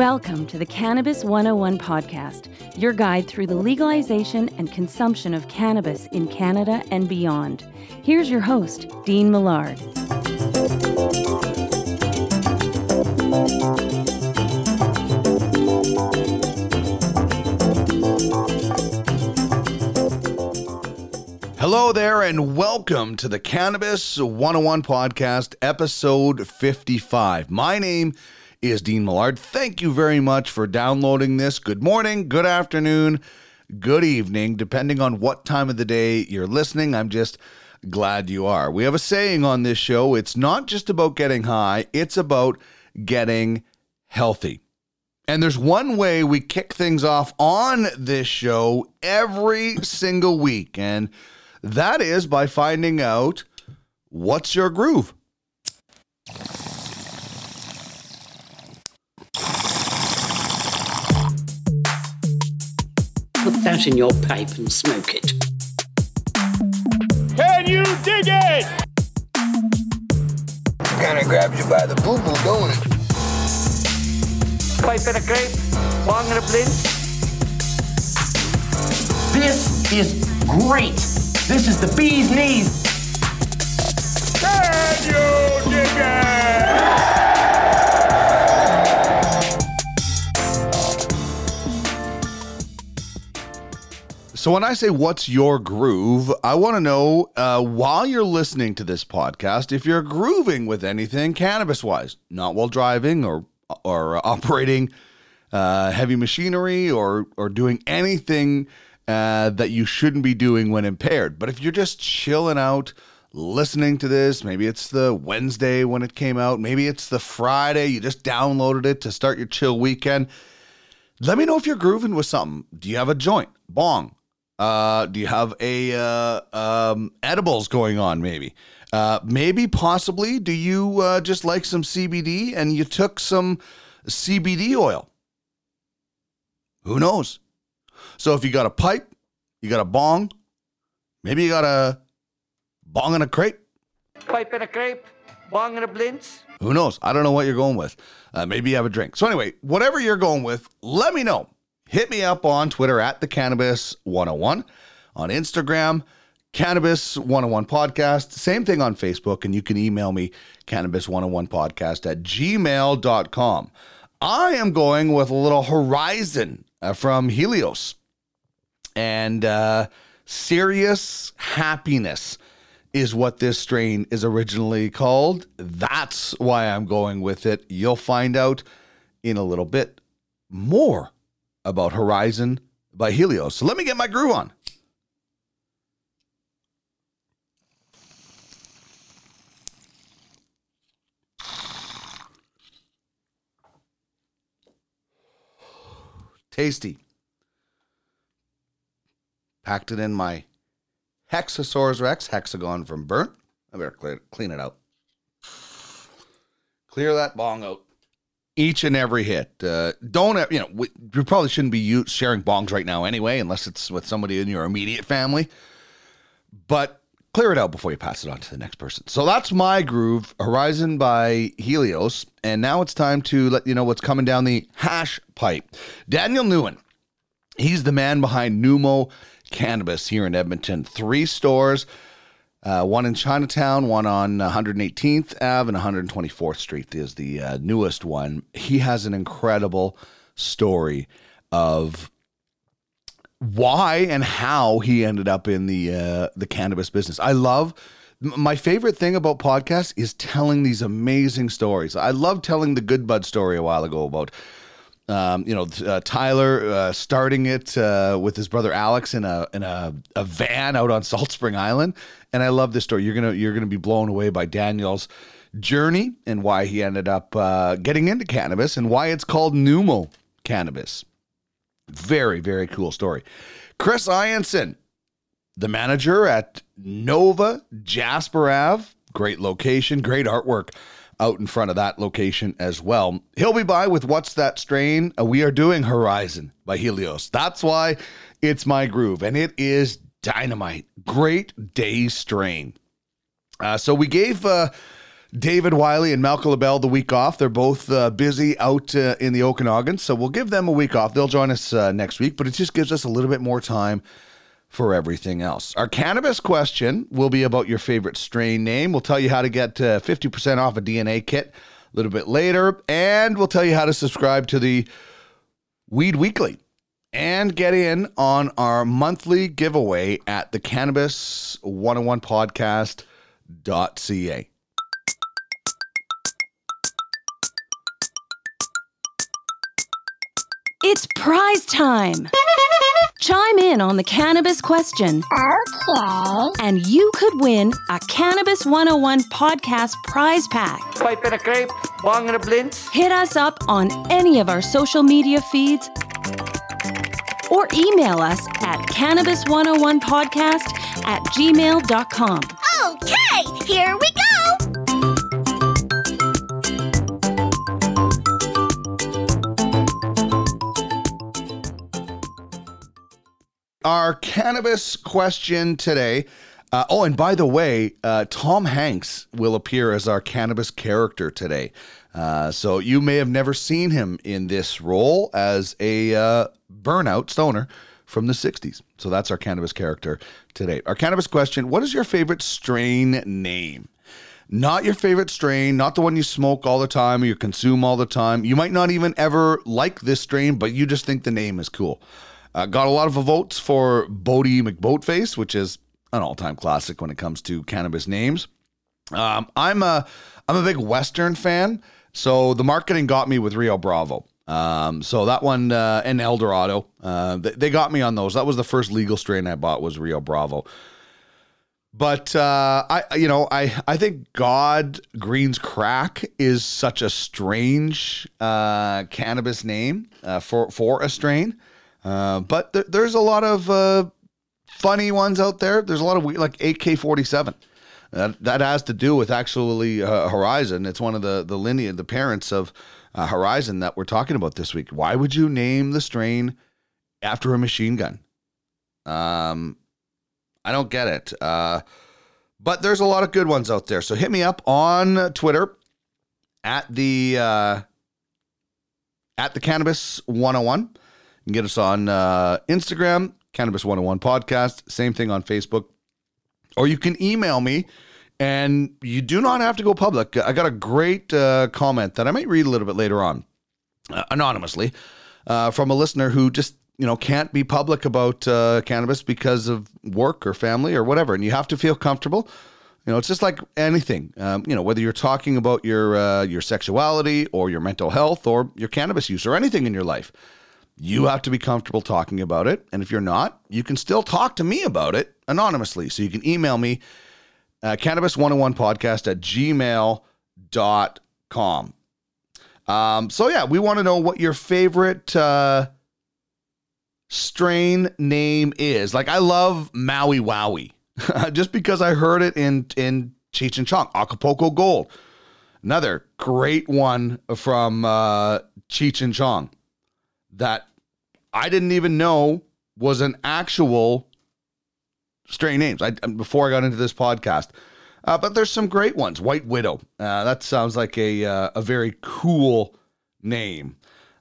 Welcome to the Cannabis 101 podcast, your guide through the legalization and consumption of cannabis in Canada and beyond. Here's your host, Dean Millard. Hello there, and welcome to the Cannabis 101 podcast, episode 55. My name is Dean Millard. Thank you very much for downloading this. Good morning, good afternoon, good evening, depending on what time of the day you're listening. I'm just glad you are. We have a saying on this show it's not just about getting high, it's about getting healthy. And there's one way we kick things off on this show every single week, and that is by finding out what's your groove. Put that in your pipe and smoke it. Can you dig it? Kinda grabs you by the boo boo, don't it? Pipe and a grape, bong and a blint. This is great. This is the bee's knees. Can you dig it? So, when I say what's your groove, I want to know uh, while you're listening to this podcast if you're grooving with anything cannabis wise, not while driving or or operating uh, heavy machinery or or doing anything uh, that you shouldn't be doing when impaired. But if you're just chilling out, listening to this, maybe it's the Wednesday when it came out, maybe it's the Friday you just downloaded it to start your chill weekend. Let me know if you're grooving with something. Do you have a joint, bong? Uh, do you have a uh, um, edibles going on? Maybe, uh, maybe, possibly. Do you uh, just like some CBD and you took some CBD oil? Who knows? So if you got a pipe, you got a bong, maybe you got a bong and a crepe. Pipe and a grape, bong and a blintz. Who knows? I don't know what you're going with. Uh, maybe you have a drink. So anyway, whatever you're going with, let me know. Hit me up on Twitter at the Cannabis 101, on Instagram, Cannabis 101 Podcast. Same thing on Facebook, and you can email me Cannabis 101 Podcast at gmail.com. I am going with a little Horizon uh, from Helios and uh, Serious Happiness is what this strain is originally called. That's why I'm going with it. You'll find out in a little bit more about Horizon by Helios. So let me get my groove on. Tasty. Packed it in my Hexasaurus Rex hexagon from burnt. I better clean it out. Clear that bong out. Each and every hit. Uh, don't, you know, we, you probably shouldn't be sharing bongs right now anyway, unless it's with somebody in your immediate family. But clear it out before you pass it on to the next person. So that's my groove, Horizon by Helios. And now it's time to let you know what's coming down the hash pipe. Daniel Nguyen, he's the man behind Numo Cannabis here in Edmonton. Three stores, uh, one in Chinatown, one on 118th Ave and 124th Street is the uh, newest one. He has an incredible story of why and how he ended up in the uh, the cannabis business. I love my favorite thing about podcasts is telling these amazing stories. I love telling the Good Bud story a while ago about um, you know uh, Tyler uh, starting it uh, with his brother Alex in a in a, a van out on Salt Spring Island, and I love this story. You're gonna you're gonna be blown away by Daniel's journey and why he ended up uh, getting into cannabis and why it's called Numo Cannabis. Very, very cool story. Chris Ianson, the manager at Nova Jasper Ave. Great location, great artwork out in front of that location as well. He'll be by with What's That Strain? We are doing Horizon by Helios. That's why it's my groove, and it is dynamite. Great day strain. Uh, so we gave uh, David Wiley and Malcolm LaBelle the week off. They're both uh, busy out uh, in the Okanagan, so we'll give them a week off. They'll join us uh, next week, but it just gives us a little bit more time for everything else. Our cannabis question will be about your favorite strain name. We'll tell you how to get uh, 50% off a DNA kit a little bit later, and we'll tell you how to subscribe to the Weed Weekly and get in on our monthly giveaway at the Cannabis 101 podcast.ca. It's prize time. Chime in on the cannabis question. Okay. And you could win a Cannabis 101 podcast prize pack. Pipe and a crepe, bong and a blintz. Hit us up on any of our social media feeds or email us at cannabis101podcast at gmail.com. Okay, here we go. Our cannabis question today. Uh, oh, and by the way, uh, Tom Hanks will appear as our cannabis character today. Uh, so you may have never seen him in this role as a uh, burnout stoner from the 60s. So that's our cannabis character today. Our cannabis question What is your favorite strain name? Not your favorite strain, not the one you smoke all the time or you consume all the time. You might not even ever like this strain, but you just think the name is cool. Uh, got a lot of votes for Boaty McBoatface, which is an all-time classic when it comes to cannabis names. Um, I'm a I'm a big Western fan, so the marketing got me with Rio Bravo. Um, so that one uh, and El Dorado, uh, they, they got me on those. That was the first legal strain I bought was Rio Bravo. But uh, I, you know, I I think God Green's Crack is such a strange uh, cannabis name uh, for for a strain. Uh, but there, there's a lot of funny ones out there. There's a lot of we- like AK-47. That that has to do with actually Horizon. It's one of the the lineage, the parents of uh, Horizon that we're talking about this week. Why would you name the strain after a machine gun? Um, I don't get it. Uh, but there's a lot of good ones out there. So hit me up on Twitter at the uh, at the Cannabis 101. You can get us on uh, Instagram, Cannabis 101 Podcast. Same thing on Facebook. Or you can email me, and you do not have to go public. I got a great uh, comment that I might read a little bit later on, uh, anonymously, uh, from a listener who just you know can't be public about uh, cannabis because of work or family or whatever, and you have to feel comfortable. You know, it's just like anything. Um, you know, whether you're talking about your uh, your sexuality or your mental health or your cannabis use or anything in your life, you have to be comfortable talking about it. And if you're not, you can still talk to me about it anonymously. So you can email me uh, cannabis101podcast at gmail.com. Um, so yeah, we want to know what your favorite uh, strain name is. Like I love Maui Wowie just because I heard it in in Cheech and Chong, Acapulco Gold. Another great one from uh, Cheech and Chong that I didn't even know was an actual strain names. I before I got into this podcast, uh, but there's some great ones. White Widow. Uh, that sounds like a uh, a very cool name.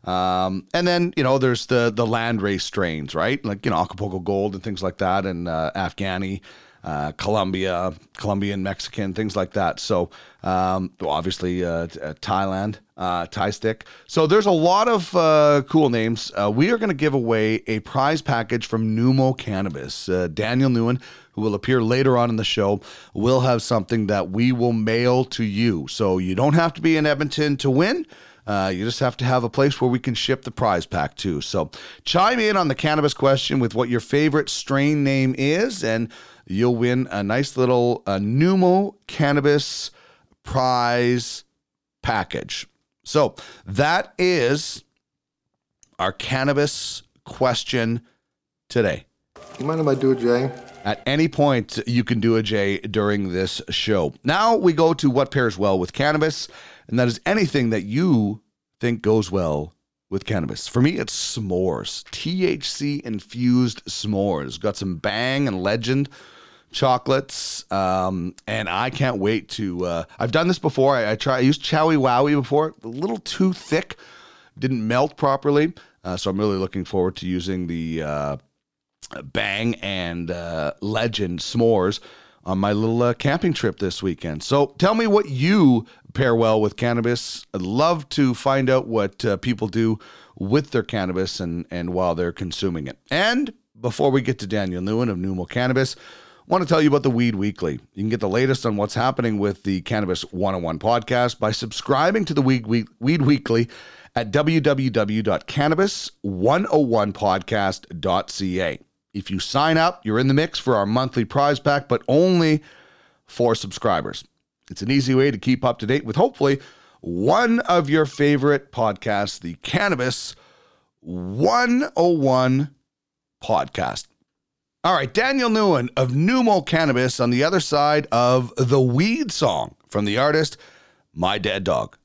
Um, and then you know there's the the land race strains, right? Like you know Acapulco Gold and things like that, and uh, Afghani, uh, Colombia, Colombian, Mexican, things like that. So um, obviously uh, Thailand, uh, Thai stick. So there's a lot of uh, cool names. Uh, we are going to give away a prize package from Numo Cannabis. Uh, Daniel Nguyen, who will appear later on in the show, will have something that we will mail to you. So you don't have to be in Edmonton to win. Uh, you just have to have a place where we can ship the prize pack to. So chime in on the cannabis question with what your favorite strain name is, and you'll win a nice little uh, Numo Cannabis prize package. So that is our cannabis question today. You mind if I do it, Jay? At any point, you can do a J during this show. Now we go to what pairs well with cannabis, and that is anything that you think goes well with cannabis. For me, it's s'mores, THC infused s'mores. Got some Bhang and legend chocolates, um, and I can't wait to. Uh, I've done this before. I, I try. I used Chowie Wowie before. A little too thick, didn't melt properly. Uh, so I'm really looking forward to using the uh, Bhang and uh, Legend s'mores on my little uh, camping trip this weekend. So tell me what you pair well with cannabis. I'd love to find out what uh, people do with their cannabis and, and while they're consuming it. And before we get to Daniel Nguyen of Numo Cannabis, want to tell you about the Weed Weekly. You can get the latest on what's happening with the Cannabis 101 podcast by subscribing to the Weed, Weed, Weed Weekly at www.cannabis101podcast.ca. If you sign up, you're in the mix for our monthly prize pack, but only for subscribers. It's an easy way to keep up to date with hopefully one of your favorite podcasts, the Cannabis 101 podcast. All right, Daniel Nguyen of Numo Cannabis on the other side of the weed song from the artist My Dead Dog.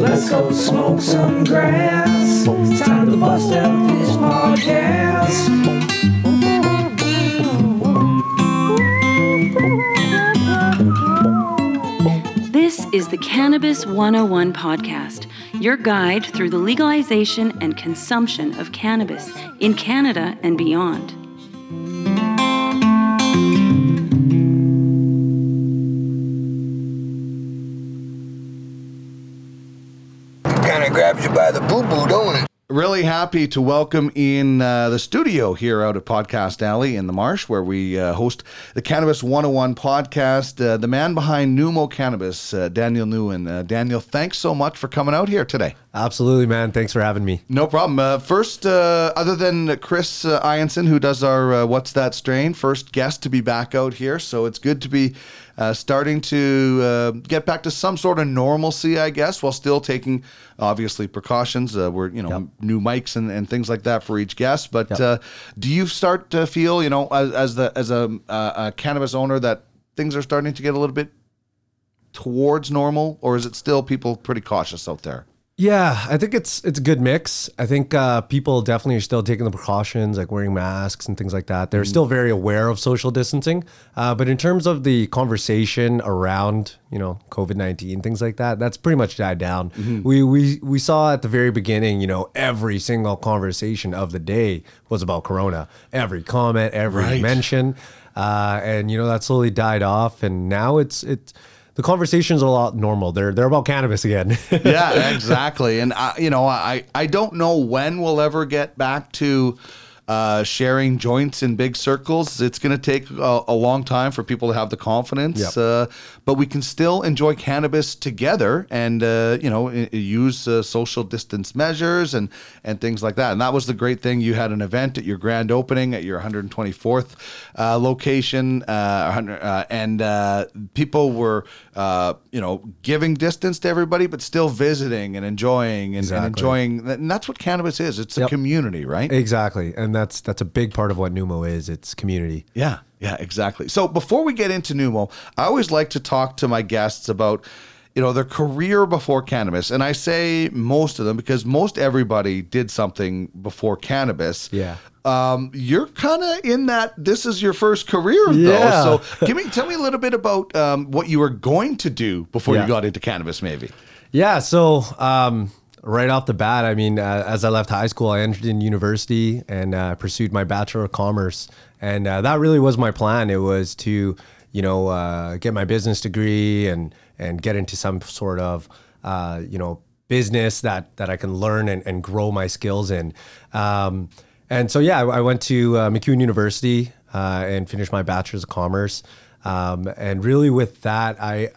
let's go smoke some grass. The Cannabis 101 podcast, your guide through the legalization and consumption of cannabis in Canada and beyond. Kind of grabs you by the boo boo, don't it? Really happy to welcome in uh, the studio here out at Podcast Alley in the Marsh, where we uh, host the Cannabis 101 podcast. Uh, the man behind Numo Cannabis, uh, Daniel Nguyen. Uh, Daniel, thanks so much for coming out here today. Absolutely, man. Thanks for having me. No problem. Uh, first, uh, other than Chris uh, Ianson, who does our uh, What's That Strain, first guest to be back out here. So it's good to be uh, starting to uh, get back to some sort of normalcy, I guess, while still taking obviously precautions. Uh, we're, you know, Yep. new mics and, and things like that for each guest. But Yep. uh, do you start to feel, you know, as, as the as a, uh, a cannabis owner, that things are starting to get a little bit towards normal, or is it still people pretty cautious out there? Yeah, I think it's it's a good mix. I think uh, people definitely are still taking the precautions, like wearing masks and things like that. They're still very aware of social distancing. Uh, but in terms of the conversation around, you know, COVID nineteen things like that, that's pretty much died down. We we we saw at the very beginning, you know, every single conversation of the day was about Corona. Every comment, every Right. mention, uh, and you know that slowly died off. And now it's it's the conversations are a lot normal. They're they're about cannabis again. yeah, exactly. And I, you know, I I don't know when we'll ever get back to uh, sharing joints in big circles. It's going to take a, a long time for people to have the confidence. Yep. Uh, but we can still enjoy cannabis together, and uh, you know, i- use uh, social distance measures and and things like that. And that was the great thing. You had an event at your grand opening at your 124th uh, location, uh, and uh, people were, uh, you know, giving distance to everybody, but still visiting and enjoying and, and enjoying. And that's what cannabis is. It's a Yep. community, right? Exactly, and that's that's a big part of what Numo is. It's community. Yeah, yeah, exactly. So before we get into Numo, I always like to talk to my guests about, you know, their career before cannabis. And I say most of them because most everybody did something before cannabis. Yeah. Um, you're kind of in that. This is your first career, Yeah. though. So give me, tell me a little bit about um, what you were going to do before you got into cannabis, maybe. Yeah. So um, right off the bat, I mean, uh, as I left high school, I entered in university and uh, pursued my bachelor of commerce, and uh, that really was my plan. It was to, you know, uh, get my business degree and and get into some sort of, uh, you know, business that that I can learn and, and grow my skills in. Um, and so yeah, I, I went to uh, MacEwan University and finished my bachelor's of commerce. Um, and really, with that, I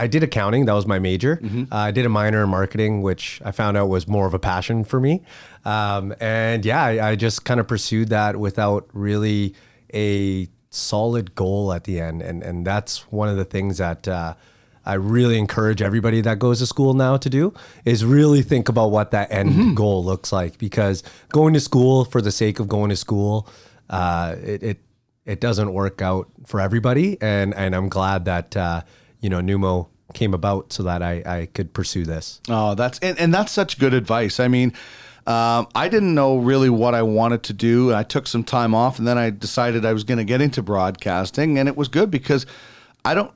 I did accounting. That was my major. Uh, I did a minor in marketing, which I found out was more of a passion for me. Um, and yeah, I, I just kind of pursued that without really a solid goal at the end. And and that's one of the things that uh, I really encourage everybody that goes to school now to do is really think about what that end goal looks like because going to school for the sake of going to school, uh, it, it it doesn't work out for everybody, and and I'm glad that uh, you know Numo came about so that I I could pursue this. Oh, that's and, and that's such good advice. I mean, um, I didn't know really what I wanted to do. I took some time off, and then I decided I was going to get into broadcasting, and it was good because I don't.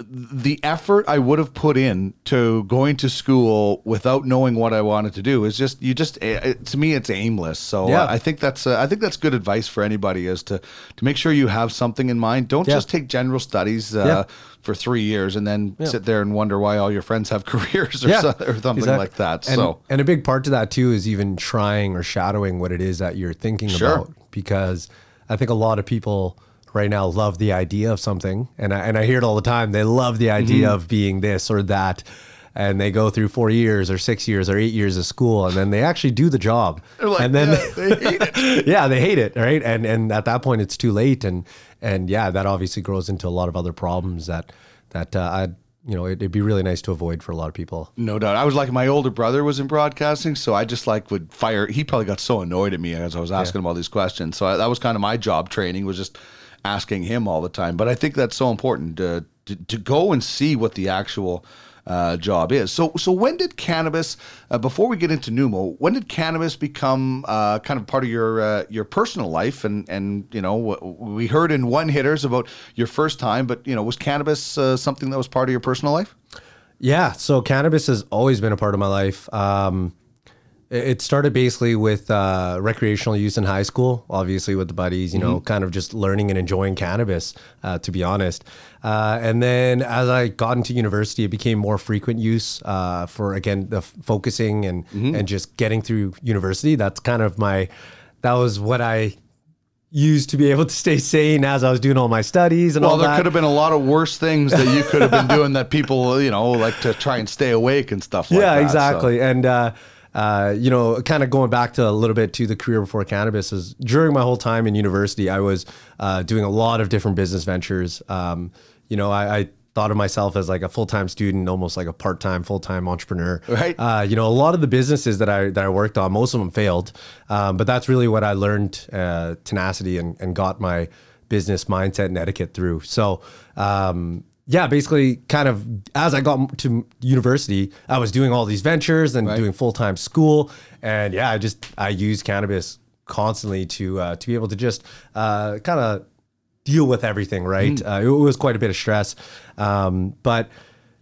The effort I would have put in to going to school without knowing what I wanted to do is just you just eh, it, to me it's aimless. So Yeah. I think that's uh, I think that's good advice for anybody is to to make sure you have something in mind. Don't Yeah. just take general studies uh, Yeah. For three years and then sit there and wonder why all your friends have careers or, so, or something exactly. like that. And, so and a big part to that too is even trying or shadowing what it is that you're thinking Sure. about because I think a lot of people right now love the idea of something and I, and I hear it all the time they love the idea Mm-hmm. of being this or that and they go through 4 years or 6 years or 8 years of school and then they actually do the job like, and then "Yeah, they hate it." yeah, they hate it, right? And and at that point, it's too late, and and yeah, that obviously grows into a lot of other problems that that uh, I you know it'd be really nice to avoid for a lot of people. No doubt. I was like my older brother was in broadcasting, so I just like would fire. He probably got so annoyed at me as I was asking him all these questions. So I, that was kind of my job training was just asking him all the time. But I think that's so important uh, to to go and see what the actual. Uh, job is so. So when did cannabis? Uh, before we get into Numo, when did cannabis become uh, kind of part of your uh, your personal life? And and you know, we heard in one hitters about your first time, but you know, was cannabis uh, something that was part of your personal life? Yeah, so cannabis has always been a part of my life. Um, it started basically with uh, recreational use in high school, obviously with the buddies, you know, kind of just learning and enjoying cannabis, uh, to be honest. Uh, and then as I got into university, it became more frequent use uh, for, again, the f- focusing and, and just getting through university. That's kind of my, that was what I used to be able to stay sane as I was doing all my studies and Well, all there that. could have been a lot of worse things that you could have been doing that people, you know, like to try and stay awake and stuff like yeah, that. so- exactly. And uh, you know, kind of going back to a little bit to the career before cannabis is during my whole time in university, I was uh, doing a lot of different business ventures. Um, you know, I, I thought of myself as like a full time student, almost like a part time, full time entrepreneur. Right. Uh, you know, a lot of the businesses that I that I worked on, most of them failed, um, but that's really what I learned uh, tenacity and, and got my business mindset and etiquette through. So. Um, yeah, basically, kind of as I got to university, I was doing all these ventures and doing full time school, and yeah, I just I used cannabis constantly to uh, to be able to just uh, kind of deal with everything. Right, uh, it was quite a bit of stress, um, but.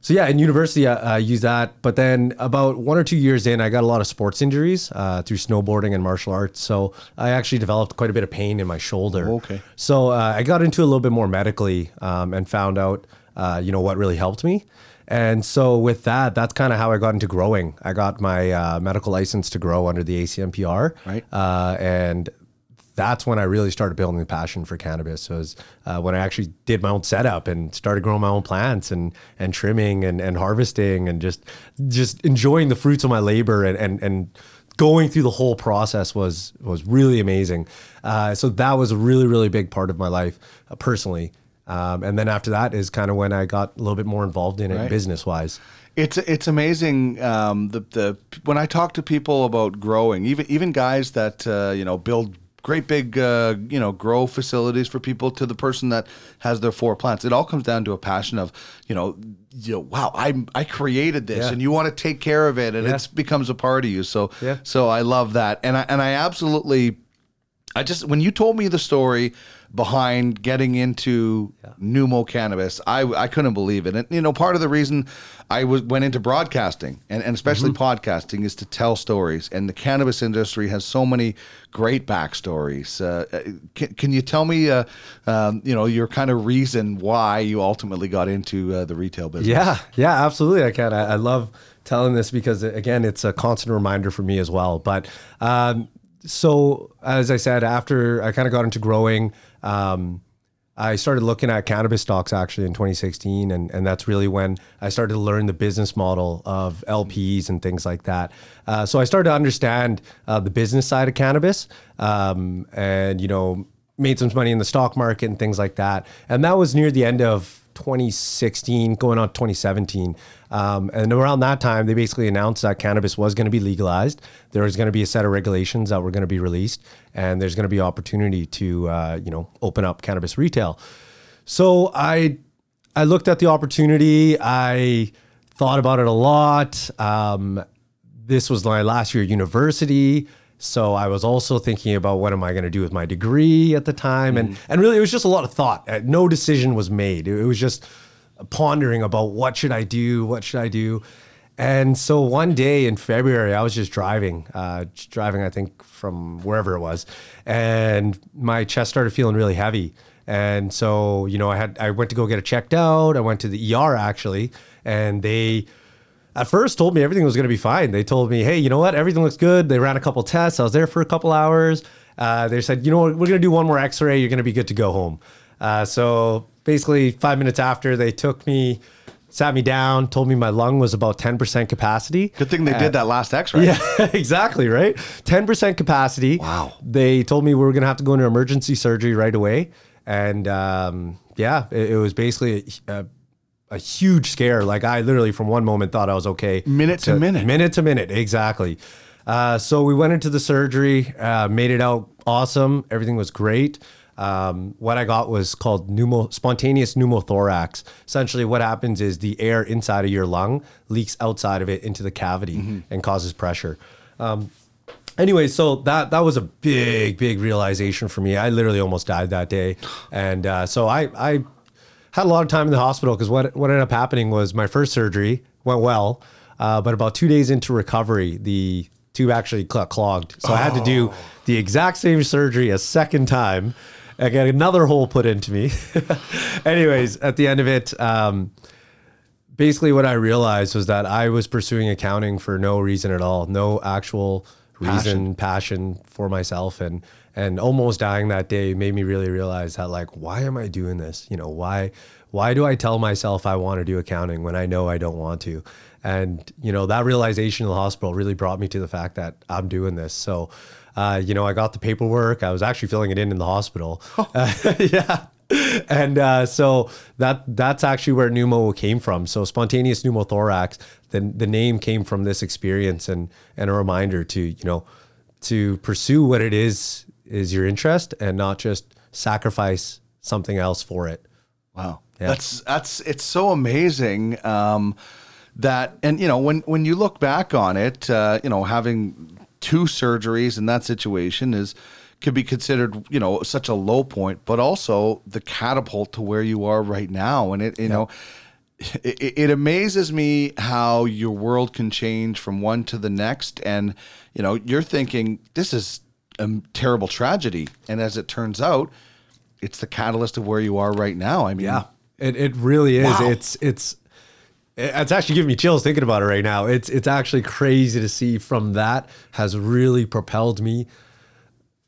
So yeah, in university I, I used that, but then about one or two years in, I got a lot of sports injuries uh, through snowboarding and martial arts. So I actually developed quite a bit of pain in my shoulder. Okay. So uh, I got into a little bit more medically um, and found out, uh, you know, what really helped me. And so with that, that's kind of how I got into growing. I got my uh, medical license to grow under the ACMPR. Right. Uh, and that's when I really started building the passion for cannabis. So It was uh, when I actually did my own setup and started growing my own plants and and trimming and, and harvesting and just just enjoying the fruits of my labor and and and going through the whole process was was really amazing. Uh, so that was a really really big part of my life uh, personally. Um, and then after that is kind of when I got a little bit more involved in it Right. business wise. It's it's amazing um, the the when I talk to people about growing, even even guys that uh, you know build great big uh, you know grow facilities for people to the person that has their four plants. It all comes down to a passion of you know you know wow I I created this Yeah. and you want to take care of it and Yeah. it becomes a part of you. So Yeah. so I love that and I and I absolutely I just when you told me the story behind getting into Numo cannabis, I I couldn't believe it. And you know, part of the reason I was went into broadcasting and, and especially podcasting is to tell stories. And the cannabis industry has so many great backstories. Uh, uh, can, can you tell me, uh, um, you know, your kind of reason why you ultimately got into uh, the retail business? Yeah, yeah, absolutely. I can. I, I love telling this because again, it's a constant reminder for me as well. But um, so, as I said, after I kind of got into growing, um, I started looking at cannabis stocks actually in 2016, and and that's really when I started to learn the business model of LPs and things like that. Uh, so I started to understand uh, the business side of cannabis, um, and you know made some money in the stock market and things like that. And that was near the end of 2016, going on 2017. Um, and around that time, they basically announced that cannabis was going to be legalized. There was going to be a set of regulations that were going to be released, and there's going to be opportunity to, uh, you know, open up cannabis retail. So I, I looked at the opportunity. I thought about it a lot. Um, this was my last year at university. So I was also thinking about what am I going to do with my degree at the time, and and really it was just a lot of thought. Uh, No decision was made. It was just pondering about what should I do, what should I do, and so one day in February I was just driving, uh, just driving I think from wherever it was, and my chest started feeling really heavy, and so you know I had I went to go get it checked out. I went to the ER actually, and they at first told me everything was going to be fine. They told me, hey, you know what? Everything looks good. They ran a couple tests. I was there for a couple hours. Uh, they said, you know what? We're going to do one more x ray. You're going to be good to go home. Uh, so basically, five minutes after, they took me, sat me down, told me my lung was about 10% capacity. Good thing they did that last X-ray. Yeah, exactly, right? 10% capacity. Wow. They told me we were going to have to go into emergency surgery right away. And um, yeah, it, it was basically a, a huge scare. Like I literally, from one moment, thought I was okay. Minute to minute. Minute to minute, exactly. Uh, so we went into the surgery, uh, made it out awesome. Everything was great. Um, what I got was called pneumo, spontaneous pneumothorax. Essentially, what happens is the air inside of your lung leaks outside of it into the cavity and causes pressure. Um, anyway, so that that was a big, big realization for me. I literally almost died that day, and uh, so I I had a lot of time in the hospital because what what ended up happening was my first surgery went well, uh, but about two days into recovery, the tube actually cl- clogged. So I had to do the exact same surgery a second time. I got another hole put into me. Anyways, at the end of it, um, basically what I realized was that I was pursuing accounting for no reason at all, no actual reason, passion, for myself, and and almost dying that day made me really realize that like, why am I doing this? You know, why why do I tell myself I want to do accounting when I know I don't want to? And you know that realization in the hospital really brought me to the fact that I'm doing this. So. Uh, you know, I got the paperwork. I was actually filling it in in the hospital. Uh, yeah, and uh, so that that's actually where Numo came from. So spontaneous pneumothorax, the the name came from this experience and and a reminder to you know to pursue what it is is your interest and not just sacrifice something else for it. Wow. Yeah. That's that's it's so amazing um, that and you know when when you look back on it, uh, you know having two surgeries in that situation is could be considered you know such a low point, but also the catapult to where you are right now, and it you know. It, it amazes me how your world can change from one to the next, and you know you're thinking this is a terrible tragedy, and as it turns out, it's the catalyst of where you are right now. I mean, Yeah, it, it really is. Wow. It's it's it's actually giving me chills thinking about it right now. It's it's actually crazy to see from that has really propelled me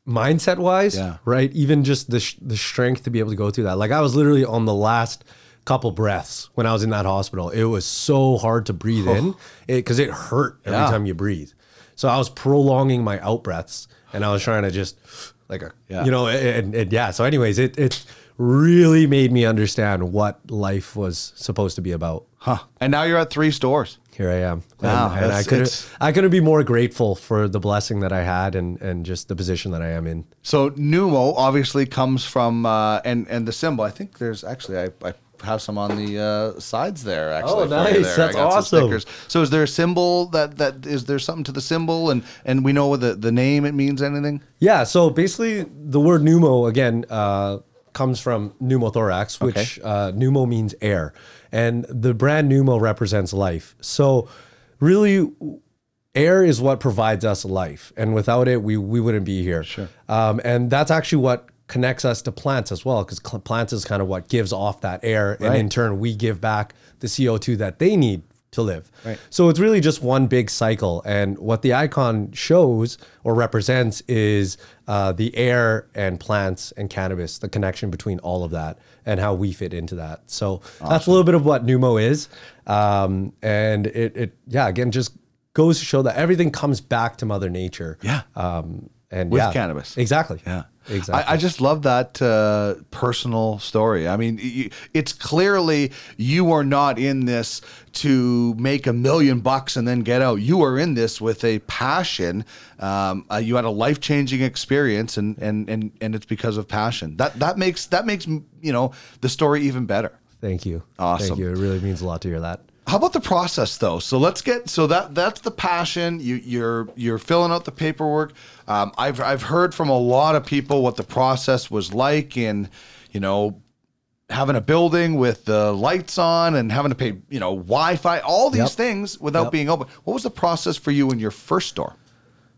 mindset wise, Yeah. right? Even just the sh- the strength to be able to go through that. Like I was literally on the last couple breaths when I was in that hospital. It was so hard to breathe oh. in because it, hurt every Yeah. time you breathe. So I was prolonging my out breaths and I was trying to just like a Yeah. you know and, and yeah. So anyways, it it really made me understand what life was supposed to be about. Huh. And now you're at three stores. Here I am. Wow, and, and I couldn't I couldn't be more grateful for the blessing that I had and and just the position that I am in. So Numo obviously comes from uh, and and the symbol. I think there's actually I, I have some on the uh, sides there. Actually, Oh, nice. That's awesome. So is there a symbol that that is there something to the symbol and and we know the the name it means anything? Yeah, so basically the word pneumo again uh, comes from pneumothorax, which uh, pneumo means air, and the brand Numo represents life. So really, air is what provides us life, and without it, we we wouldn't be here. Sure. Um, and that's actually what connects us to plants as well, because plants is kind of what gives off that air, and in turn, we give back the CO two that they need to live. Right. So it's really just one big cycle. And what the icon shows or represents is uh, the air and plants and cannabis, the connection between all of that and how we fit into that. So that's a little bit of what Numo is. Um, and it, it, yeah, again, just goes to show that everything comes back to Mother Nature. Yeah. Um, and With yeah, cannabis. Exactly. Yeah. Exactly. I, I just love that uh, personal story. I mean, it's clearly you are not in this to make a million bucks and then get out. You are in this with a passion. Um, uh, you had a life changing experience, and and and and it's because of passion. That that makes that makes you know the story even better. Thank you. Awesome. Thank you. It really means a lot to hear that. How about the process though? So let's get so that that's the passion. You you're you're filling out the paperwork. Um, I've I've heard from a lot of people what the process was like in, you know, having a building with the lights on and having to pay you know Wi-Fi, all these Yep. things without Yep. being open. What was the process for you in your first store?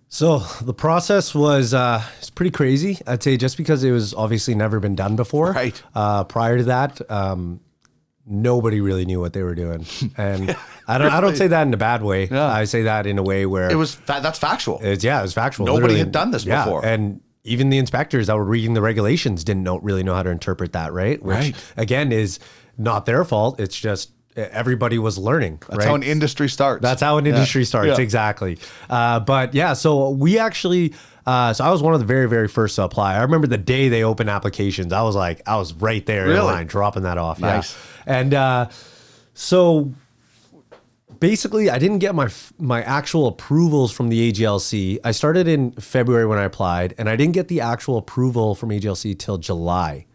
So the process was uh, it's pretty crazy. I'd say just because it was obviously never been done before. Right. Uh, prior to that, um, nobody really knew what they were doing, and I don't. I don't say that in a bad way. Yeah. I say that in a way where It was fa- that's factual. It's yeah, it was factual. Nobody literally. had done this Yeah, before. and even the inspectors that were reading the regulations didn't know really know how to interpret that, right? Which Right. again is not their fault. It's just everybody was learning. That's right? how an industry starts. That's how an Yeah. industry starts. Yeah. Exactly. Uh, but yeah, so we actually, uh, so I was one of the very, very first to apply. I remember the day they opened applications. I was like, I was right there in line, dropping that off. Nice. Yeah. And uh, so basically, I didn't get my my actual approvals from the AGLC. I started in February when I applied, and I didn't get the actual approval from AGLC till July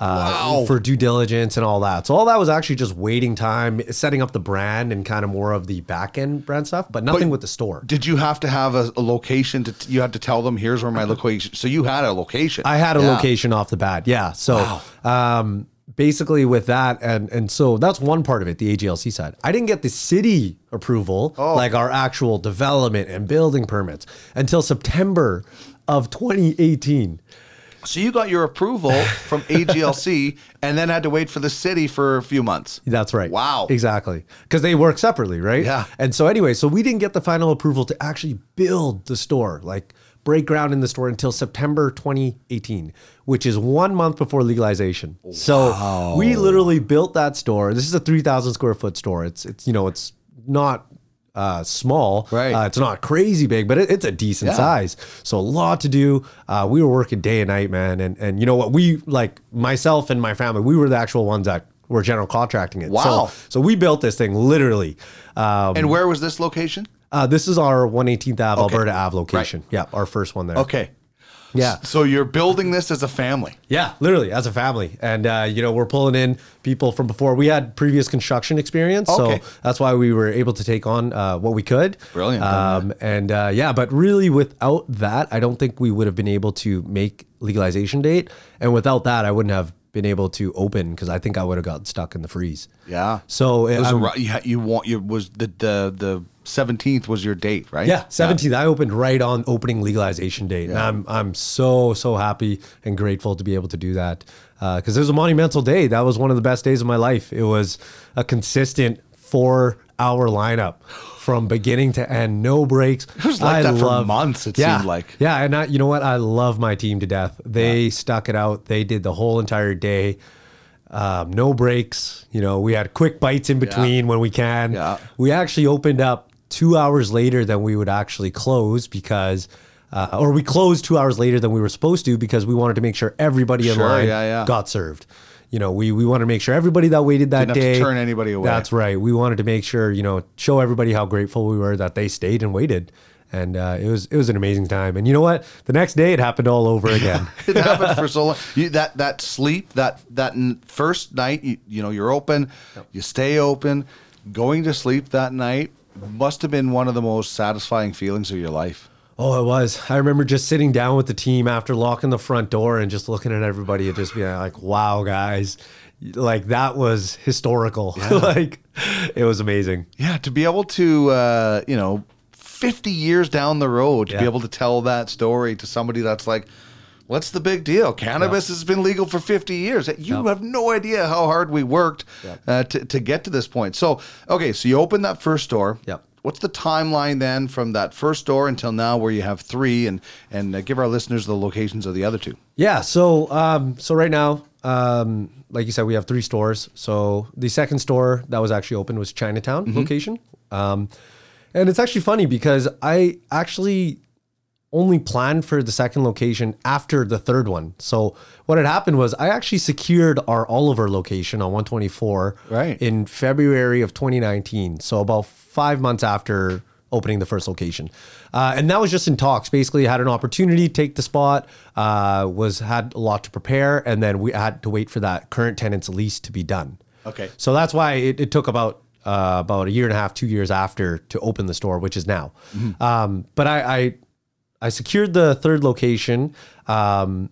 uh, for due diligence and all that. So all that was actually just waiting time, setting up the brand and kind of more of the back end brand stuff, but nothing with the store. Did you have to have a, a location to you had to tell them here's where my location? So you had a location. I had a Yeah. location off the bat. Yeah. So um, basically with that, and and so that's one part of it, the AGLC side. I didn't get the city approval, Oh. like our actual development and building permits, until September of 2018. So you got your approval from AGLC and then had to wait for the city for a few months. That's right. Wow. Exactly. Because they work separately, right? Yeah. And so anyway, so we didn't get the final approval to actually build the store, like break ground in the store until September 2018, which is one month before legalization. So we literally built that store. This is a 3,000 square foot store. It's it's you know it's not uh, small. Right. Uh, it's not crazy big, but it, it's a decent Yeah. size. So a lot to do. Uh, we were working day and night, man. And and you know what? We like myself and my family. We were the actual ones that were general contracting it. Wow. So, so we built this thing literally. Um, And where was this location? uh, this is our 118th Ave, Okay. Alberta Ave location. Yeah, our first one there. Okay. Yeah. So you're building this as a family. Yeah, literally as a family, and uh, you know we're pulling in people from before. We had previous construction experience, Okay. so that's why we were able to take on uh, what we could. Brilliant. Um, and uh, yeah, but really without that, I don't think we would have been able to make legalization date, and without that, I wouldn't have been able to open because I think I would have gotten stuck in the freeze. Yeah. So It was a, ru- you, you want you was the the the 17th was your date, right? Yeah, 17th. I opened right on opening legalization date. And I'm I'm so so happy and grateful to be able to do that. Because it was a monumental day. That was one of the best days of my life. It was a consistent four hour lineup from beginning to end, no breaks. It was like that for months, it yeah, seemed like. Yeah, and I, you know what? I love my team to death. They stuck it out. They did the whole entire day. Um, no breaks. You know, we had quick bites in between when we can. Yeah. We actually opened up two hours later than we would actually close because, uh, or we closed two hours later than we were supposed to because we wanted to make sure everybody in Sure, line yeah, yeah. got served. You know, we we wanted to make sure everybody that waited that Didn't have to day turn anybody away. That's right. We wanted to make sure you know show everybody how grateful we were that they stayed and waited. And uh, it was it was an amazing time. And you know what? The next day it happened all over again. it happened for so long. You, that that sleep, that that n- first night, you, you know, you're open, you stay open. Going to sleep that night must have been one of the most satisfying feelings of your life. Oh, it was. I remember just sitting down with the team after locking the front door and just looking at everybody and just being like, wow, guys. Like that was historical. like it was amazing. Yeah, to be able to, uh, you know, 50 years down the road, to be able to tell that story to somebody that's like, what's the big deal? Cannabis has been legal for 50 years. You have no idea how hard we worked uh, to, to get to this point. So, okay, so you open that first store. Yep. What's the timeline then from that first store until now where you have three and, and uh, give our listeners the locations of the other two? Yeah. So, um, so right now, um, like you said, we have three stores. So the second store that was actually open was Chinatown location. Um, and it's actually funny because I actually only planned for the second location after the third one. So what had happened was I actually secured our Oliver location on 124 Right. in February of 2019. So about five months after opening the first location, uh, and that was just in talks. Basically, had an opportunity to take the spot. Uh, was had a lot to prepare, and then we had to wait for that current tenant's lease to be done. Okay. So that's why it, it took about uh, about a year and a half, two years after to open the store, which is now. Um, but I, I I secured the third location um,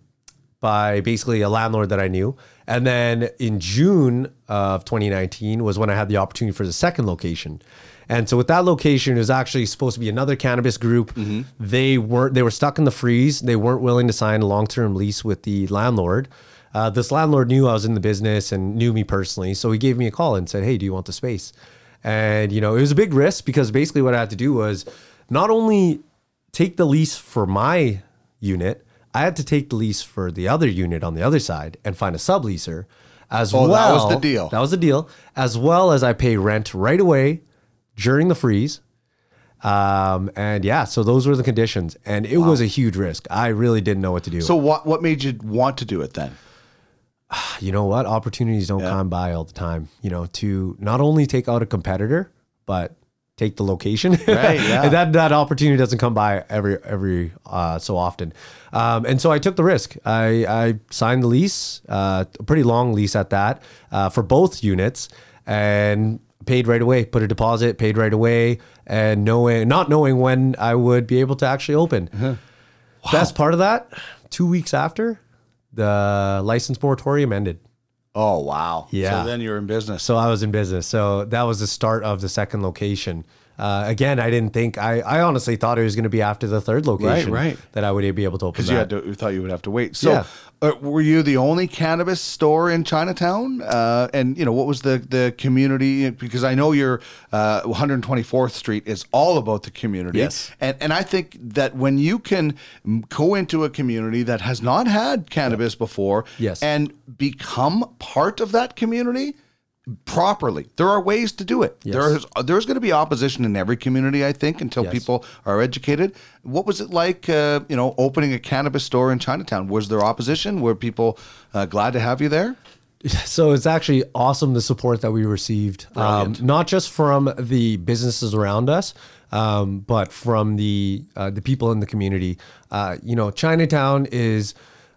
by basically a landlord that I knew, and then in June of 2019 was when I had the opportunity for the second location. And so with that location, it was actually supposed to be another cannabis group. They weren't. They were stuck in the freeze. They weren't willing to sign a long term lease with the landlord. Uh, this landlord knew I was in the business and knew me personally, so he gave me a call and said, "Hey, do you want the space?" And you know, it was a big risk because basically what I had to do was not only take the lease for my unit, I had to take the lease for the other unit on the other side and find a subleaser as Oh, well. that was the deal. That was the deal. As well as I pay rent right away during the freeze. Um, and yeah, so those were the conditions. And it was a huge risk. I really didn't know what to do. So what what made you want to do it then? you know what? Opportunities don't come by all the time, you know, to not only take out a competitor, but take the location. Right, yeah. and that that opportunity doesn't come by every every uh, so often. Um, and so I took the risk. I, I signed the lease, uh, a pretty long lease at that, uh, for both units, and paid right away. Put a deposit, paid right away, and knowing not knowing when I would be able to actually open. Uh-huh. Best part of that, two weeks after, the license moratorium ended. Oh wow. Yeah. So then you're in business. So I was in business. So that was the start of the second location. Uh, again, I didn't think I, I honestly thought it was going to be after the third location right. Right. that I would be able to open because you had to, you thought you would have to wait. So, Yeah. Uh, were you the only cannabis store in Chinatown? Uh, and you know, what was the the community? Because I know your uh, 124th Street is all about the community. Yes. And and I think that when you can go into a community that has not had cannabis before, Yes. and become part of that community. Properly, there are ways to do it. Yes. There's there's going to be opposition in every community, I think, until Yes. people are educated. What was it like, uh, you know, opening a cannabis store in Chinatown? Was there opposition? Were people uh, glad to have you there? so it's actually awesome the support that we received, um, not just from the businesses around us, um, but from the uh, the people in the community. Uh, you know, Chinatown is.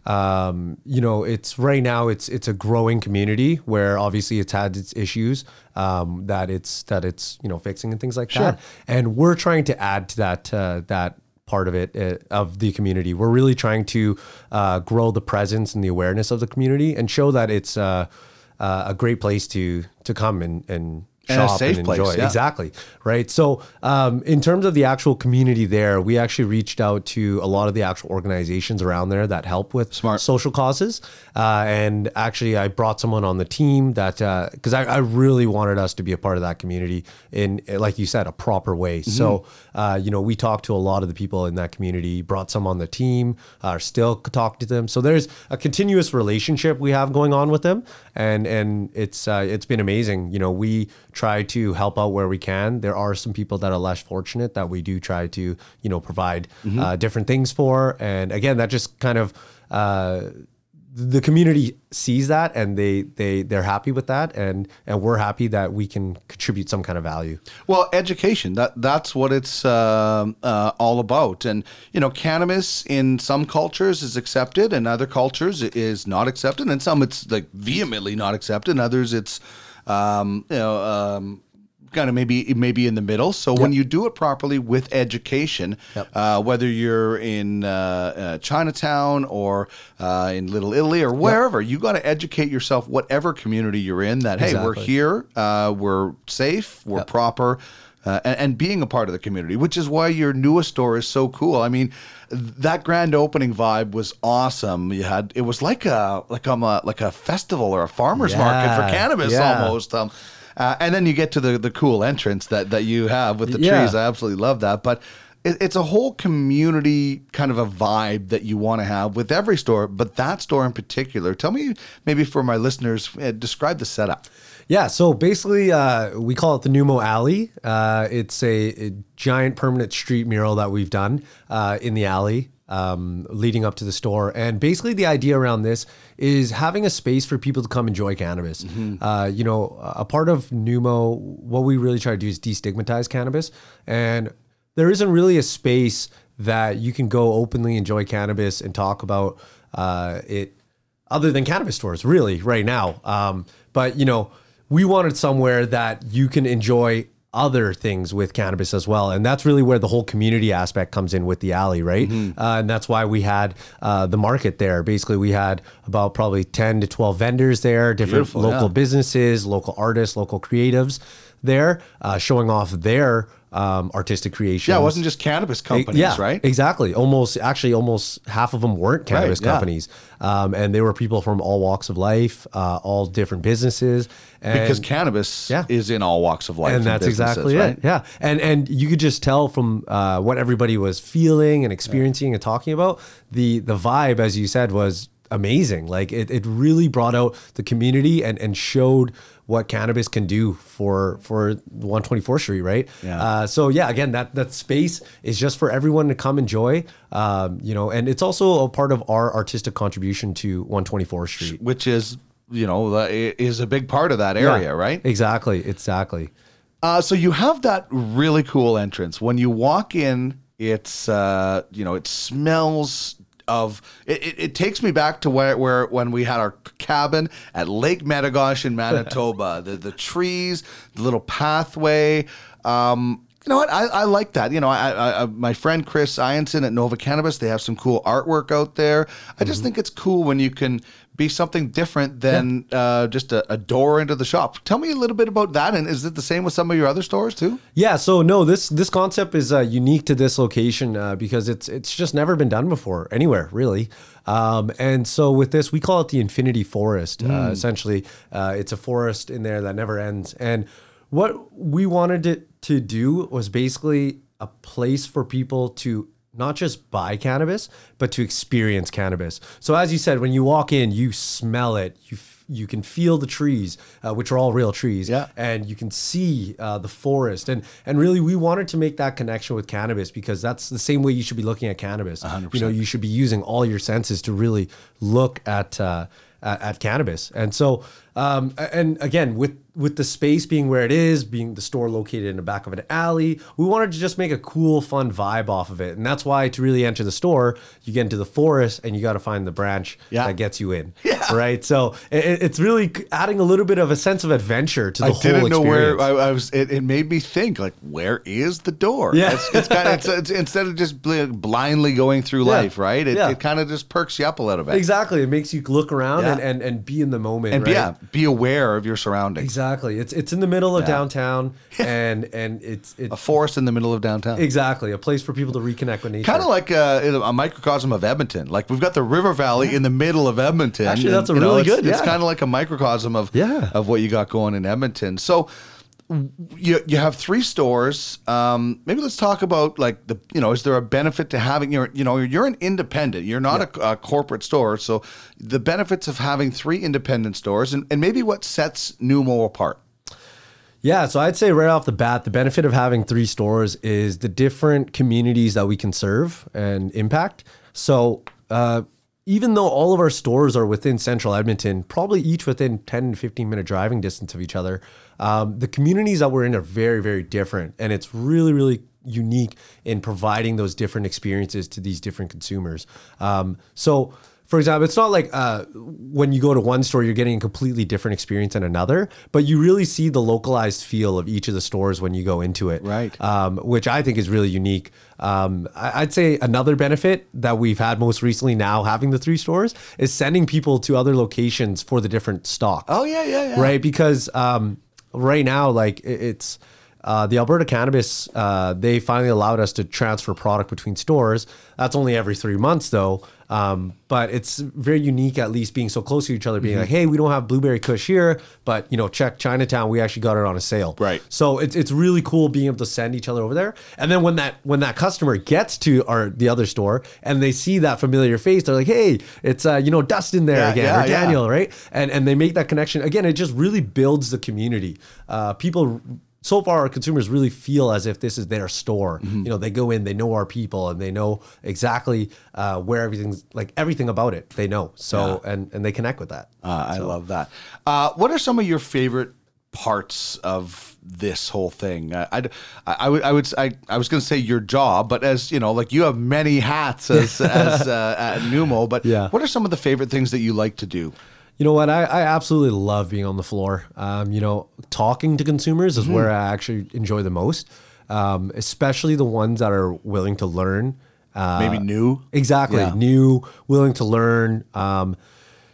Um, you know, it's right now it's it's a growing community where obviously it's had its issues um, that it's that it's you know fixing and things like that, and we're trying to add to that uh, that part of it uh, of the community. We're really trying to uh, grow the presence and the awareness of the community and show that it's uh, uh, a great place to to come and and shop safe and place, enjoy. yeah. Exactly. Right. So, um, in terms of the actual community there, we actually reached out to a lot of the actual organizations around there that help with Smart. social causes. Uh, and actually, I brought someone on the team that because I, I really wanted us to be a part of that community in, like you said, a proper way. Mm-hmm. So, uh, you know, we talked to a lot of the people in that community, brought some on the team, are still talking to them. So there's a continuous relationship we have going on with them, and and it's uh, it's been amazing. You know, we try to help out where we can. There are some people that are less fortunate that we do try to you know provide Mm-hmm. uh, different things for, and again, that just kind of. Uh, the community sees that and they they they're happy with that and and we're happy that we can contribute some kind of value Well, education. That that's what it's um uh, all about. And you know, cannabis in some cultures is accepted, and other cultures is not accepted, and some it's like vehemently not accepted, and others it's um, you know. Um, Kind of maybe maybe in the middle. So when you do it properly with education, uh, whether you're in uh, uh, Chinatown or uh, in Little Italy or wherever, you got to educate yourself. Whatever community you're in, that hey, we're here, uh, we're safe, we're proper, uh, and, and being a part of the community, which is why your newest store is so cool. I mean, that grand opening vibe was awesome. You had it was like a like a like a festival or a farmers market for cannabis yeah. almost. Um, uh, and then you get to the the cool entrance that that you have with the Yeah. trees. I absolutely love that, but. it, it's a whole community kind of a vibe that you want to have with every store, but that store in particular. Tell me, maybe for my listeners, uh, describe the setup. Yeah, so basically, uh, we call it the Numo Alley. Uh, it's a, a giant permanent street mural that we've done uh, in the alley um, leading up to the store. And basically, the idea around this is having a space for people to come enjoy cannabis. Uh, you know, a part of Numo, what we really try to do is destigmatize cannabis. And there isn't really a space that you can go openly enjoy cannabis and talk about uh, it other than cannabis stores, really, right now. Um, but you know, we wanted somewhere that you can enjoy other things with cannabis as well, and that's really where the whole community aspect comes in with the alley, right? Mm-hmm. Uh, and that's why we had uh, the market there. Basically, we had about probably ten to twelve vendors there, different Beautiful, local yeah. businesses, local artists, local creatives there, uh, showing off their um, artistic creation. Yeah, it wasn't just cannabis companies, yeah, right? Exactly. Almost, actually, almost half of them weren't cannabis yeah. companies, um, and they were people from all walks of life, uh, all different businesses. And, Because cannabis Yeah. is in all walks of life, and that's exactly right? it. Yeah, and and you could just tell from uh, what everybody was feeling and experiencing and talking about the the vibe, as you said, was amazing. Like it, it really brought out the community and and showed what cannabis can do for for 124th Street, right? Yeah. Uh, so yeah, again, that that space is just for everyone to come enjoy. Um, you know, and it's also a part of our artistic contribution to 124th Street. Which is, you know, is a big part of that area, Yeah, right? Exactly. Exactly. Uh, so you have that really cool entrance. When you walk in, it's uh, you know, it smells of it, it, it takes me back to where, where when we had our cabin at Lake Metigoshe in Manitoba. the the trees, the little pathway. Um, you know what? I, I like that. You know, I, I, my friend Chris Ianson at Nova Cannabis, they have some cool artwork out there. I just think it's cool when you can be something different than uh, just a, a door into the shop. Tell me a little bit about that. And is it the same with some of your other stores too? Yeah, so no, this this concept is uh, unique to this location uh, because it's it's just never been done before anywhere really. Um, and so with this, we call it the Infinity Forest. Uh, essentially, uh, it's a forest in there that never ends. And what we wanted it to do was basically a place for people to not just buy cannabis, but to experience cannabis. So as you said, when you walk in, you smell it, you you can feel the trees, uh, which are all real trees, Yeah. and you can see uh, the forest. And and really, we wanted to make that connection with cannabis because that's the same way you should be looking at cannabis. You know, you should be using all your senses to really look at uh, at, at cannabis. And so, um, and again, with with the space being where it is, being the store located in the back of an alley, we wanted to just make a cool, fun vibe off of it. And that's why to really enter the store, you get into the forest and you got to find the branch Yeah. that gets you in. Yeah. Right. So it, it's really adding a little bit of a sense of adventure to the I whole experience. I didn't know where. I, I was. It, it made me think like, where is the door? Yeah. it's, it's kind of it's, it's, instead of just bl- blindly going through Yeah. life, right? It, Yeah. it kind of just perks you up a little bit. Exactly. It makes you look around and, and, and be in the moment. and right? yeah, be aware of your surroundings. Exactly. It's it's in the middle of downtown and and it's A forest in the middle of downtown. exactly a place for people to reconnect with nature. Kind of like a, a microcosm of Edmonton. Like we've got the River Valley in the middle of Edmonton. Actually, that's a you know, really it's- good, It's yeah. kind of like a microcosm of Yeah. of what you got going in Edmonton. So you you have three stores. Um, maybe let's talk about like the you know is there a benefit to having your you know you're an independent. You're not a, a corporate store. So the benefits of having three independent stores and, and maybe what sets Numo apart. Yeah, so I'd say right off the bat, the benefit of having three stores is the different communities that we can serve and impact. So, uh, even though all of our stores are within central Edmonton, probably each within 10 to 15 minute driving distance of each other, um, the communities that we're in are very, very different. And it's really, really unique in providing those different experiences to these different consumers. Um, so, for example, it's not like uh, when you go to one store, you're getting a completely different experience than another, but you really see the localized feel of each of the stores when you go into it. Right. Um, which I think is really unique. Um, I'd say another benefit that we've had most recently now having the three stores is sending people to other locations for the different stock Oh yeah, yeah, yeah. right? Because um, right now, like it's uh, the Alberta Cannabis, uh, they finally allowed us to transfer product between stores. That's only every three months, though. Um, but it's very unique, at least being so close to each other, being Mhm. like, "Hey, we don't have blueberry Kush here, but you know, check Chinatown. We actually got it on a sale." Right. So it's it's really cool being able to send each other over there. And then when that when that customer gets to our the other store and they see that familiar face, they're like, "Hey, it's uh, you know Dustin there Yeah, again yeah, or yeah. Daniel, right?" And and they make that connection again. It just really builds the community. Uh, people. So far, our consumers really feel as if this is their store. Mm-hmm. You know, they go in, they know our people, and they know exactly uh, where everything's like everything about it. They know so, and and they connect with that. Uh, I love that. Uh, what are some of your favorite parts of this whole thing? I, I, I would, I would, I, I was going to say your job, but as you know, like you have many hats as, as uh, at Numo. But Yeah. what are some of the favorite things that you like to do? You know what? I, I absolutely love being on the floor. Um, you know, talking to consumers is Mhm. where I actually enjoy the most, um, especially the ones that are willing to learn. Uh, Maybe new? Exactly. Yeah. New, willing to learn. Um,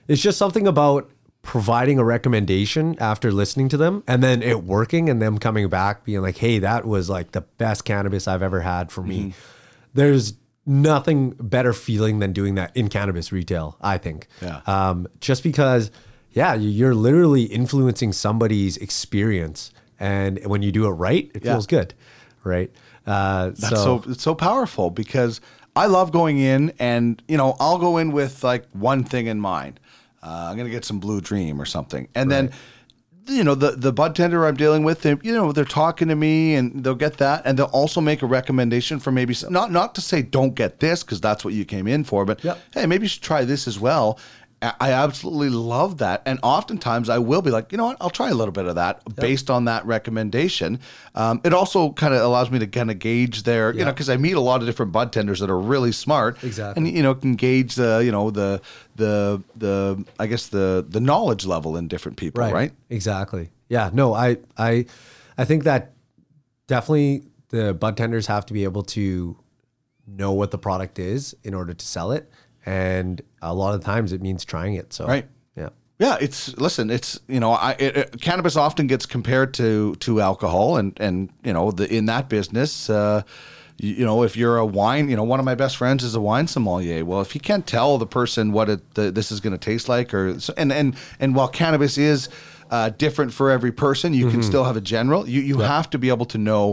it's just something about providing a recommendation after listening to them and then it working and them coming back being like, hey, that was like the best cannabis I've ever had for me. Mm-hmm. There's nothing better feeling than doing that in cannabis retail, I think. Yeah. Um, just because, yeah, you- you're literally influencing somebody's experience. And when you do it right, it Yeah. feels good. Right. Uh, That's so, it's so powerful because I love going in and you know I'll go in with like one thing in mind. Uh, I'm gonna get some Blue Dream or something, and then you know the the bud tender I'm dealing with, they, you know they're talking to me and they'll get that, and they'll also make a recommendation for maybe some, not not to say don't get this because that's what you came in for, but hey maybe you should try this as well. I absolutely love that, and oftentimes I will be like, you know what, I'll try a little bit of that based on that recommendation. Um, it also kind of allows me to kind of gauge their, you know, because I meet a lot of different bud tenders that are really smart, Exactly. and you know can gauge the, you know, the the the I guess the the knowledge level in different people, right? Exactly. Yeah. No, I I I think that definitely the bud tenders have to be able to know what the product is in order to sell it. And a lot of times it means trying it. So Right. Yeah. Yeah, it's listen. It's you know, I it, it- cannabis often gets compared to to alcohol, and and you know, the in that business, uh, you, you know, if you're a wine, you know, one of my best friends is a wine sommelier. Well, if you can't tell the person what it the, this is going to taste like, or so- and and and while cannabis is uh, different for every person, you can Mhm. still have a general. You you have to be able to know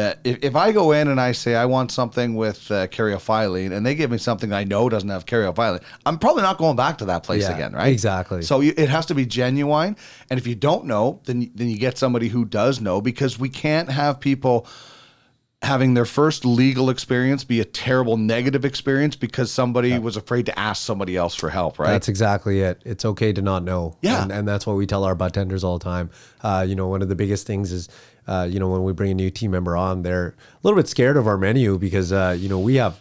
uh, if if I go in and I say I want something with uh, caryophyllene, and they give me something I know doesn't have caryophyllene, I'm probably not going back to that place Yeah, again, right? exactly. So you, it has to be genuine, and if you don't know, then then you get somebody who does know because we can't have people having their first legal experience be a terrible negative experience because somebody was afraid to ask somebody else for help, right? That's exactly it. It's okay to not know. Yeah. And, and that's what we tell our bartenders all the time. Uh, you know, one of the biggest things is, uh, you know, when we bring a new team member on, they're a little bit scared of our menu because, uh, you know, we have,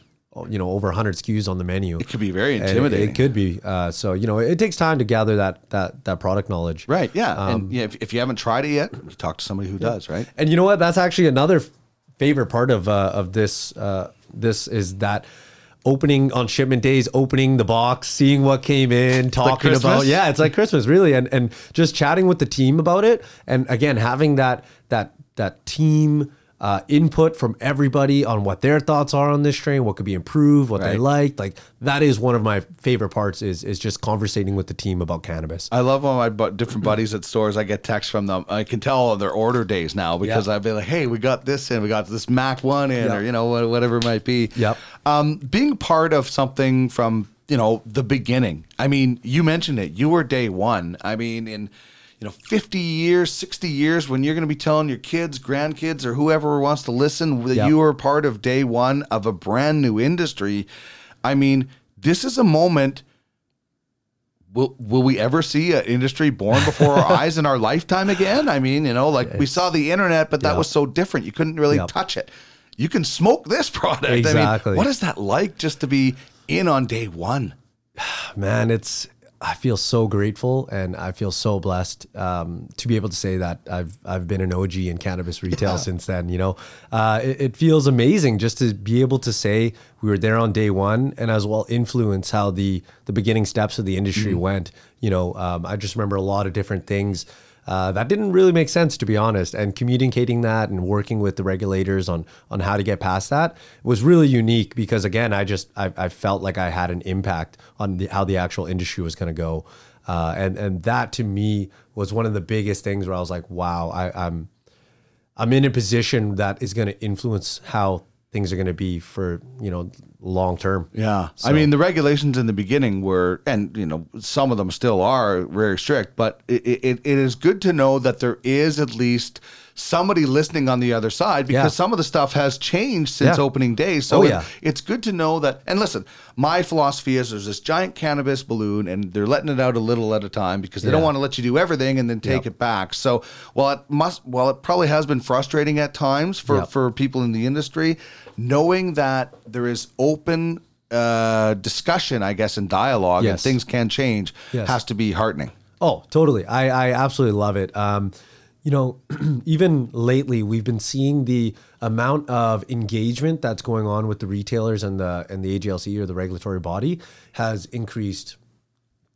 you know, over 100 SKUs on the menu. It could be very And it- intimidating. It, could be. Uh, so, you know, it takes time to gather that that that product knowledge. right, yeah. Um, and yeah, if, if you haven't tried it yet, talk to somebody who does, right? And you know what? That's actually another favorite part of uh, of this. Uh, this is that opening on shipment days, opening the box, seeing what came in, talking about. Christmas? Yeah, it's like Christmas, really, and and just chatting with the team about it, and again having that that that team. Uh, input from everybody on what their thoughts are on this strain, what could be improved, what they Right. liked. Like that is one of my favorite parts is is just conversating with the team about cannabis. I love all my bu- different buddies at stores. I get texts from them. I can tell on their order days now because Yeah. I've been like, "Hey, we got this in. We got this Mac One in, Yeah. or you know, whatever it might be." Yep. Um, being part of something from you know the beginning. I mean, you mentioned it. You were day one. I mean, in you know, 50 years, 60 years, when you're going to be telling your kids, grandkids, or whoever wants to listen that Yep. you were part of day one of a brand new industry. I mean, this is a moment will will we ever see an industry born before our eyes in our lifetime again? I mean, you know, like we saw the internet, but that Yep. was so different. You couldn't really Yep. touch it. You can smoke this product. I mean, what is that like just to be in on day one? man it's i feel so grateful and i feel so blessed um, to be able to say that i've i've been an og in cannabis retail since then you know? Uh, it, it feels amazing just to be able to say we were there on day one and as well influence how the the beginning steps of the industry went you know? Um, i just remember a lot of different things uh, that didn't really make sense to be honest. And communicating that and working with the regulators on on how to get past that was really unique because again, I just I, I felt like I had an impact on the, how the actual industry was going to go, uh, and and that to me was one of the biggest things where I was like, wow, I, I'm I'm in a position that is going to influence how things are going to be for you know long term. Yeah. So- I mean, the regulations in the beginning were, and you know, some of them still are very strict, but it, it, it is good to know that there is at least somebody listening on the other side because Yeah. some of the stuff has changed since Yeah. opening day. So Oh, it- yeah. it's good to know that. And listen, my philosophy is there's this giant cannabis balloon and they're letting it out a little at a time because they don't want to let you do everything and then take it back. So while it must, while it probably has been frustrating at times for, Yep. for people in the industry, knowing that there is open uh, discussion, I guess, and dialogue and things can change Yes. has to be heartening. Oh, totally. I, I absolutely love it. Um, you know, even lately, we've been seeing the amount of engagement that's going on with the retailers and the and the AGLC or the regulatory body has increased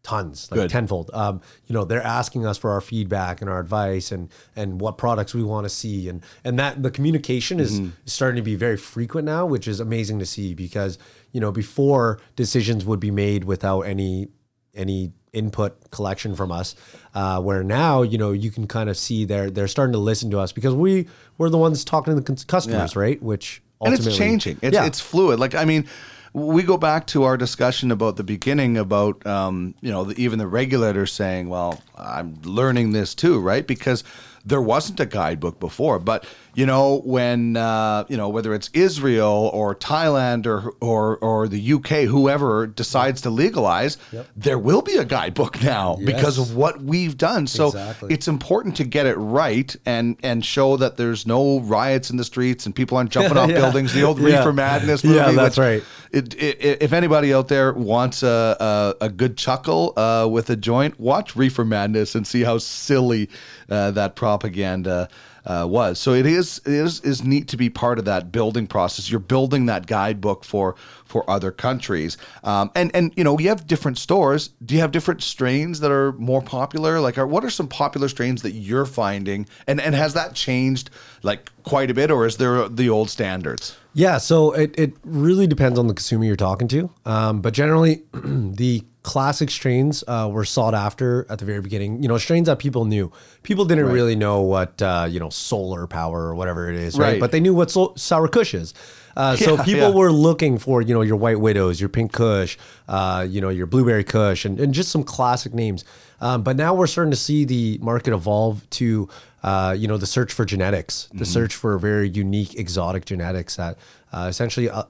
tons, like Good. tenfold. Um, you know, they're asking us for our feedback and our advice and and what products we want to see, and and that the communication is Mm-hmm. starting to be very frequent now, which is amazing to see because you know before decisions would be made without any any input collection from us uh, where now you know you can kind of see they're they're starting to listen to us because we we're the ones talking to the customers Yeah. right which and it's changing. It's yeah. it's fluid. Like I mean, we go back to our discussion about the beginning about um, you know the, even the regulators saying, "Well, I'm learning this too," right? Because there wasn't a guidebook before, but you know when uh, you know whether it's Israel or Thailand or or or the UK, whoever decides to legalize, there will be a guidebook now because of what we've done. So Exactly. it's important to get it right and and show that there's no riots in the streets and people aren't jumping off Yeah. buildings. The old Yeah. Reefer Madness movie. Yeah, that's right. It, it, if anybody out there wants a a, a good chuckle uh, with a joint, watch Reefer Madness and see how silly uh, that propaganda. Uh, was so it is it is is neat to be part of that building process. You're building that guidebook for for other countries, um, and and you know you have different stores. Do you have different strains that are more popular? Like, are, what are some popular strains that you're finding, and and has that changed like quite a bit, or is there the old standards? Yeah, so it, it really depends on the consumer you're talking to. Um, but generally, the classic strains uh, were sought after at the very beginning. You know, strains that people knew. People didn't really know what, uh, you know, solar power or whatever it is, right? Right. But they knew what so- sour kush is. Uh, so people yeah. were looking for, you know, your white widows, your pink kush, uh, you know, your blueberry kush, and, and just some classic names. Um, but now we're starting to see the market evolve to, uh, you know, the search for genetics, the search for very unique, exotic genetics that uh, essentially uh,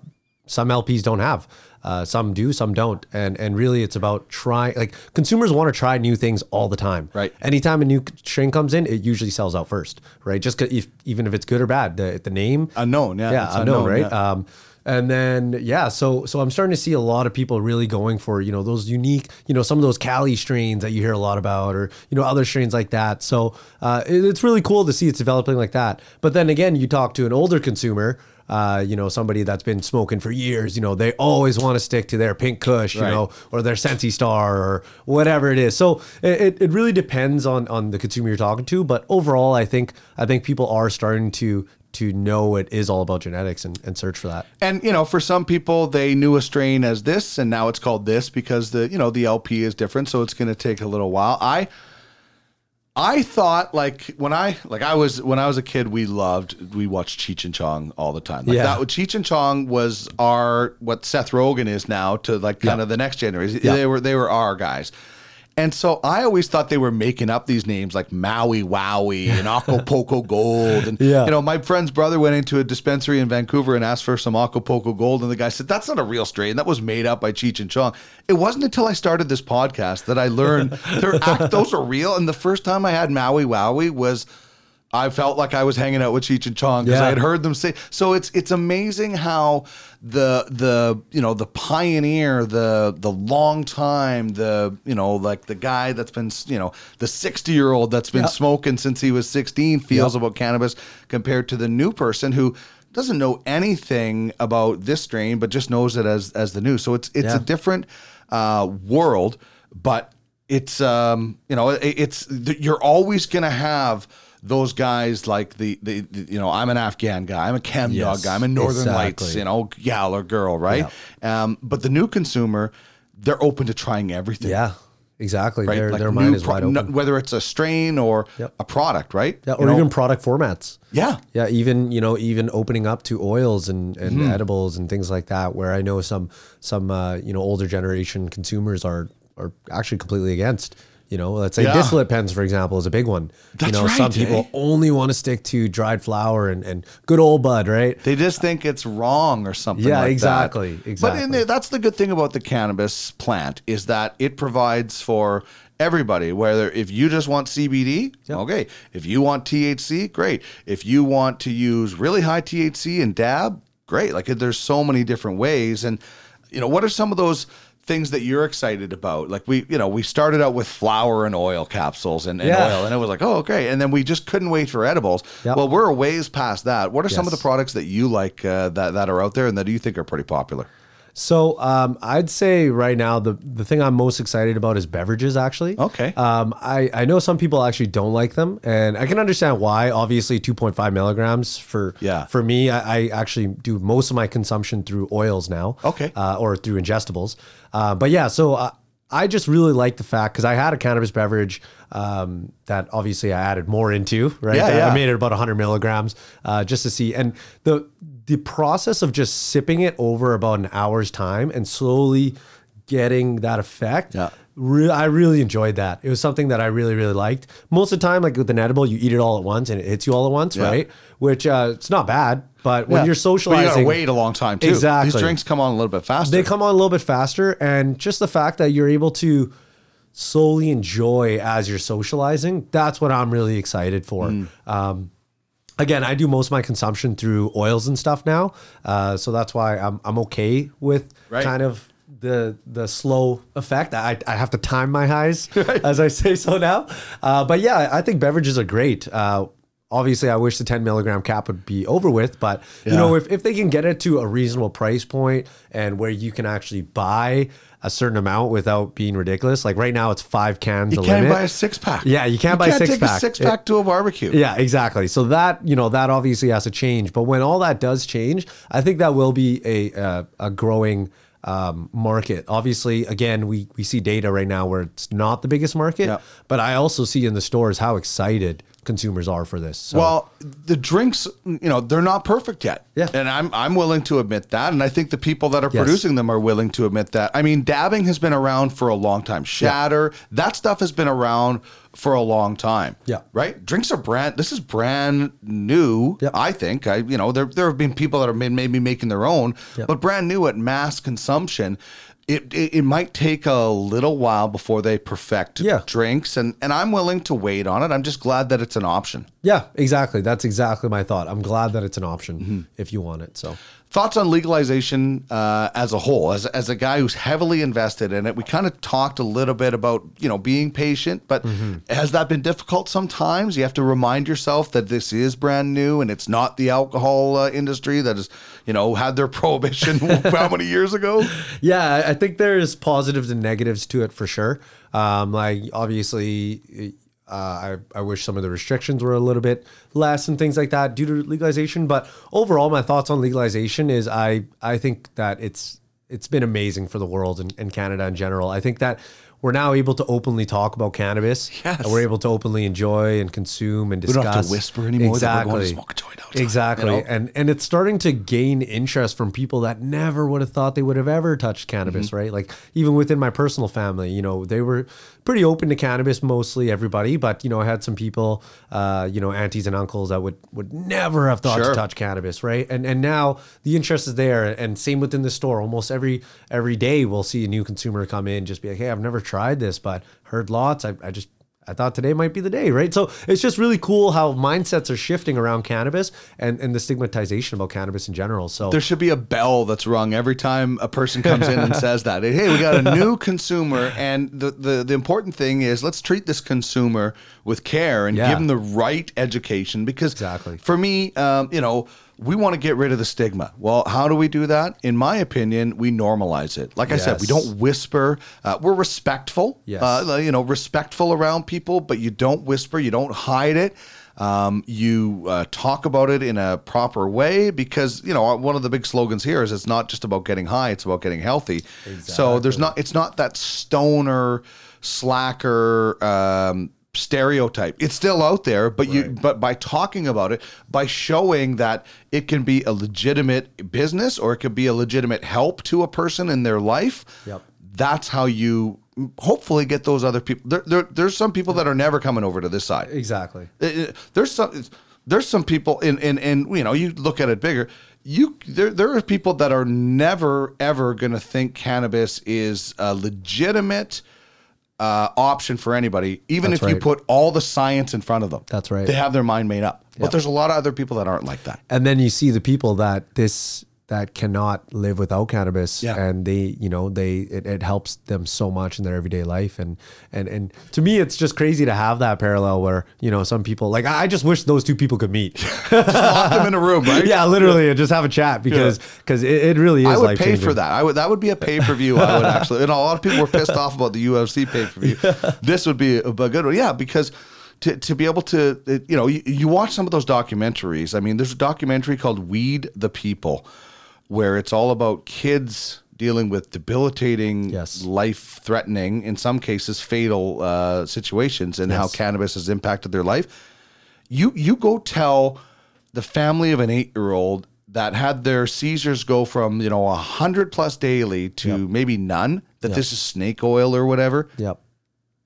some LPs don't have. Uh, some do, some don't, and and really, it's about trying. Like consumers want to try new things all the time. Right. Anytime a new strain comes in, it usually sells out first. Right. Just if, even if it's good or bad, the the name Unknown, yeah, yeah, unknown, unknown, right? yeah. Um, and then yeah, so so I'm starting to see a lot of people really going for you know those unique, you know, some of those Cali strains that you hear a lot about, or you know other strains like that. So uh, it- it's really cool to see it's developing like that. But then again, you talk to an older consumer. Uh, you know, somebody that's been smoking for years, you know, they always want to stick to their pink kush, you Right. know, or their Sensi Star or whatever it is. So it, it, it really depends on on the consumer you're talking to. But overall, I think I think people are starting to to know it is all about genetics and, and search for that. And you know, for some people, they knew a strain as this, and now it's called this because the you know the LP is different, so it's going to take a little while. I I thought like when I like I was when I was a kid, we loved we watched Cheech and Chong all the time. Like Yeah. that Cheech and Chong was our what Seth Rogen is now to like kind Yeah. of the next generation. Yeah. They were they were our guys. And so I always thought they were making up these names like Maui Wowie and Acapulco Gold. And, Yeah. you know, my friend's brother went into a dispensary in Vancouver and asked for some Acapulco Gold. And the guy said, That's not a real strain. That was made up by Cheech and Chong. It wasn't until I started this podcast that I learned they're act, those are real. And the first time I had Maui Wowie was. I felt like I was hanging out with Cheech and Chong because Yeah. I had heard them say. So it's it's amazing how the the you know the pioneer, the the long time, the you know like the guy that's been you know the sixty year old that's been Yep. smoking since he was sixteen feels Yep. about cannabis compared to the new person who doesn't know anything about this strain but just knows it as as the new. So it's it's Yeah. a different uh, world, but it's um, you know, it, it's you're always gonna have those guys like the, the, the you know I'm an Afghan guy, I'm a chem Yes, dog guy, I'm a Northern Lights, you know, gal or girl, right? Um, but the new consumer, they're open to trying everything. Yeah, exactly. Right, Their, Like their mind is pro- wide open. no- whether it's a strain or Yep. a product, right? yeah, You or know? even product formats. yeah, Yeah, even you know, even opening up to oils and, and Mm-hmm. edibles and things like that, where I know some some uh, you know older generation consumers are are actually completely against. You know, let's say Yeah. distillate pens, for example, is a big one. That's you know, right, some people eh? only want to stick to dried flower and, and good old bud, right? They just think it's wrong or something. Yeah, like that. exactly, But in the, that's the good thing about the cannabis plant is that it provides for everybody. Whether if you just want CBD, okay. If you want THC, great. If you want to use really high THC and dab, great. Like there's so many different ways. And you know, what are some of those? Things that you're excited about, like we, you know, we started out with flower and oil capsules and, and Yeah. oil, and it was like, oh, okay, and then we just couldn't wait for edibles. Yep. Well, we're a ways past that. What are some of the products that you like uh, that that are out there and that you think are pretty popular? So um, I'd say right now the the thing I'm most excited about is beverages. Actually, Okay. Um, I I know some people actually don't like them, and I can understand why. Obviously, 2.5 milligrams for Yeah. For me, I, I actually do most of my consumption through oils now. Okay. Uh, or through ingestibles. Uh, but yeah, so. Uh, I just really like the fact because I had a cannabis beverage um, that obviously I added more into, right? Yeah, yeah. I made it about 100 milligrams uh, just to see. And the the process of just sipping it over about an hour's time and slowly getting that effect. Yeah. Re- I really enjoyed that. It was something that I really, really liked. Most of the time, like with an edible, you eat it all at once and it hits you all at once, Yeah. right? Which uh, it's not bad, but when Yeah. you're But socializing, you gotta wait a long time too. Exactly. These drinks come on a little bit faster. they come on a little bit faster and just the fact that you're able to slowly enjoy as you're socializing that's what i'm really excited for Mm. um, again i do most of my consumption through oils and stuff now uh, so that's why i'm, I'm okay with Right. kind of the the slow effect. I, I have to time my highs as i say so now. Uh, but yeah i think beverages are great. Uh, obviously i wish the 10 milligram cap would be over with but you know if, if they can get it to a reasonable price point and where you can actually buy a certain amount without being ridiculous like right now it's five cans you a can't limit buy a six pack. Yeah, you can't buy a take six-pack. a six pack to a barbecue. yeah, exactly. So that you know that obviously has to change. But when all that does change, I think that will be a uh, a growing um, market. Obviously, again, we we see data right now where it's not the biggest market, Yeah. but I also see in the stores how excited consumers are for this. So, Well, the drinks, you know, they're not perfect yet. Yeah. And I'm I'm willing to admit that. And I think the people that are Yes. producing them are willing to admit that. I mean, dabbing has been around for a long time. Shatter, that stuff has been around for a long time. Yeah. Right? Drinks are brand this is brand new, Yep. I think. I you know, there there have been people that have been maybe making their own, Yep. but brand new at mass consumption. It, it, it might take a little while before they perfect Yeah. drinks and, and I'm willing to wait on it. I'm just glad that it's an option. yeah, exactly. That's exactly my thought. I'm glad that it's an option Mm-hmm. if you want it. So. Thoughts on legalization uh, as a whole, as, as a guy who's heavily invested in it. We kind of talked a little bit about you know being patient, but has that been difficult sometimes? You have to remind yourself that this is brand new and it's not the alcohol uh, industry that has you know had their prohibition how many years ago? Yeah, I- I think there's positives and negatives to it for sure. Um, like obviously, uh, I I wish some of the restrictions were a little bit less and things like that due to legalization. But overall, my thoughts on legalization is I I think that it's it's been amazing for the world and, and Canada in general. I think that we're now able to openly talk about cannabis. Yes. And we're able to openly enjoy and consume and discuss. We don't have to whisper anymore that Exactly. we're going to smoke a joint Exactly. you know? And and it's starting to gain interest from people that never would have thought they would have ever touched cannabis, Mm-hmm. right? Like even within my personal family, you know, they were pretty open to cannabis mostly everybody, but you know, I had some people uh, you know, aunties and uncles that would would never have thought Sure. to touch cannabis, right? And and now the interest is there and same within the store. Almost every every day we'll see a new consumer come in just be like, "Hey, I've never tried this, but heard lots. I I just I thought today might be the day, right? So it's just really cool how mindsets are shifting around cannabis and, and the stigmatization about cannabis in general. So There should be a bell that's rung every time a person comes in and says that. Hey, we got a new consumer, and the, the the important thing is let's treat this consumer with care and Yeah. give them the right education. Because Exactly. for me, um, you know, we want to get rid of the stigma. Well, how do we do that? In my opinion, we normalize it. Like I said, we don't whisper. Uh, we're respectful. Yes. Uh, you know, respectful around people, but you don't whisper. You don't hide it. Um, you uh, talk about it in a proper way because you know one of the big slogans here is it's not just about getting high; it's about getting healthy. Exactly. So there's not it's not that stoner, slacker. Um, stereotype it's still out there but you but by talking about it by showing that it can be a legitimate business or it could be a legitimate help to a person in their life Yep. that's how you hopefully get those other people there, there there's some people that are never coming over to this side Exactly. Uh, uh, there's some there's some people in in and you know you look at it bigger you there there are people that are never ever going to think cannabis is a legitimate uh, option for anybody even That's if you right. put all the science in front of them That's right. they have their mind made up but Yep. there's a lot of other people that aren't like that and then you see the people that this that cannot live without cannabis Yeah. and they you know they it, it helps them so much in their everyday life and and and to me it's just crazy to have that parallel where you know some people like i just wish those two people could meet lock them in a room right yeah literally and just have a chat because because it, it really is I would pay for that. I would. That would be a pay per view. I would actually. And a lot of people were pissed off about the UFC pay per view. This would be a, a good one. Yeah, because to, to be able to, you know, you, you watch some of those documentaries. I mean, there's a documentary called "Weed the People," where it's all about kids dealing with debilitating, Yes. life threatening, in some cases fatal uh, situations, and how cannabis has impacted their life. You you go tell the family of an eight year old that had their seizures go from you know a hundred plus daily to maybe none that this is snake oil or whatever. Yep.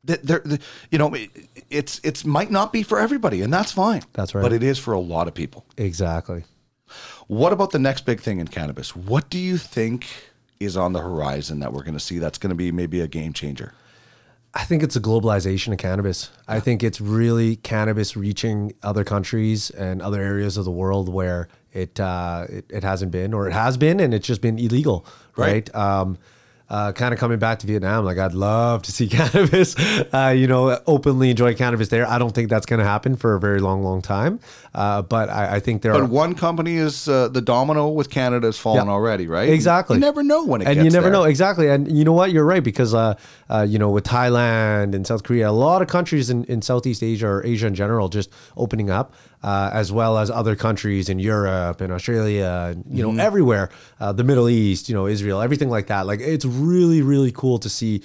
That they're, you know it, it's it's might not be for everybody and that's fine. That's right. but it is for a lot of people. Exactly what about the next big thing in cannabis what do you think is on the horizon that we're going to see that's going to be maybe a game changer I think it's a globalization of cannabis. I think it's really cannabis reaching other countries and other areas of the world where it uh, it, it hasn't been, or it has been, and it's just been illegal, right? Um, uh, kind of coming back to Vietnam, like I'd love to see cannabis, uh, you know, openly enjoy cannabis there. I don't think that's going to happen for a very long, long time. Uh, but I, I think there but are one company is uh, the domino with canada has fallen Yeah. already right Exactly. you never know when it and you never there. know exactly. And you know what? You're right because uh, uh, you know, with Thailand and South Korea, a lot of countries in, in Southeast Asia or Asia in general just opening up, uh, as well as other countries in Europe and Australia, and, you Mm-hmm. know, everywhere, uh, the Middle East, you know, Israel, everything like that. Like it's really, really cool to see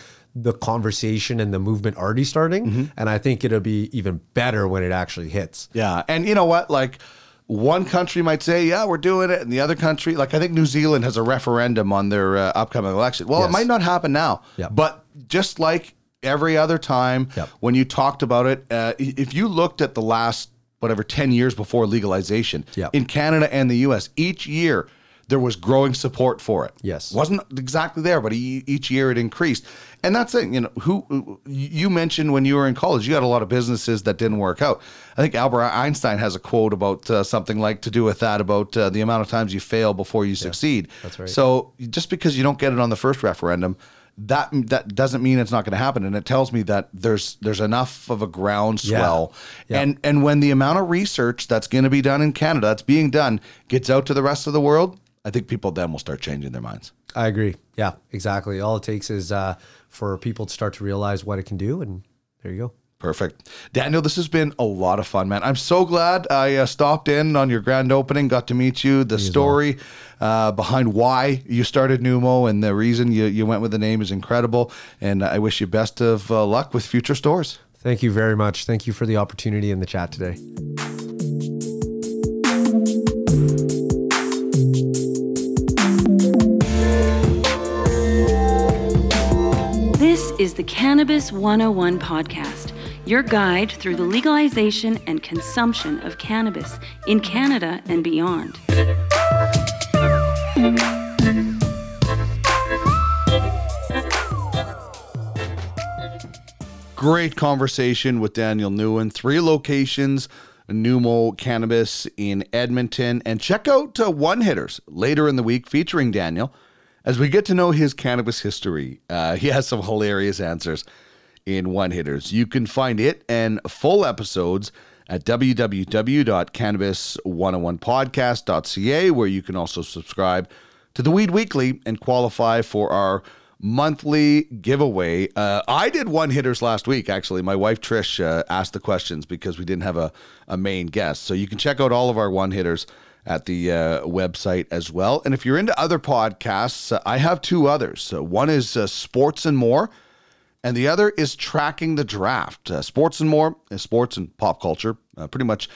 the conversation and the movement already starting. Mm-hmm. And I think it'll be even better when it actually hits. Yeah, and you know what? Like one country might say, "Yeah, we're doing it," and the other country, like I think New Zealand has a referendum on their uh, upcoming election. Well, it might not happen now, Yep. but just like every other time Yep. when you talked about it, uh, if you looked at the last whatever ten years before legalization Yep. in Canada and the U.S., each year there was growing support for it. Yes. wasn't exactly there, but each year it increased. And that's it. You know, who you mentioned when you were in college, you had a lot of businesses that didn't work out. I think Albert Einstein has a quote about uh, something like to do with that about uh, the amount of times you fail before you succeed. that's right. So just because you don't get it on the first referendum, that that doesn't mean it's not going to happen. And it tells me that there's there's enough of a groundswell. Yeah. And and when the amount of research that's going to be done in Canada, that's being done, gets out to the rest of the world, I think people then will start changing their minds. I agree. Yeah, exactly. All it takes is uh, for people to start to realize what it can do, and there you go. Perfect. Daniel, this has been a lot of fun, man. I'm so glad I uh, stopped in on your grand opening, got to meet you, the story uh, behind why you started Numo and the reason you, you went with the name is incredible. And I wish you best of uh, luck with future stores. Thank you very much. Thank you for the opportunity in the chat today. This is the Cannabis 101 podcast, your guide through the legalization and consumption of cannabis in Canada and beyond. Great conversation with Daniel Nguyen. Three locations, Numo Cannabis in Edmonton. And check out uh, One Hitters later in the week featuring Daniel as we get to know his cannabis history. Uh, he has some hilarious answers in One Hitters. You can find it and full episodes at www.cannabis101podcast.ca, where you can also subscribe to the Weed Weekly and qualify for our monthly giveaway. Uh, I did one hitters last week, actually. My wife Trish uh, asked the questions because we didn't have a, a main guest. So you can check out all of our one hitters at the uh, website as well. And if you're into other podcasts, uh, I have two others. Uh, one is uh, Sports and More, and the other is Tracking the Draft. Uh, sports and More is sports and pop culture, uh, pretty much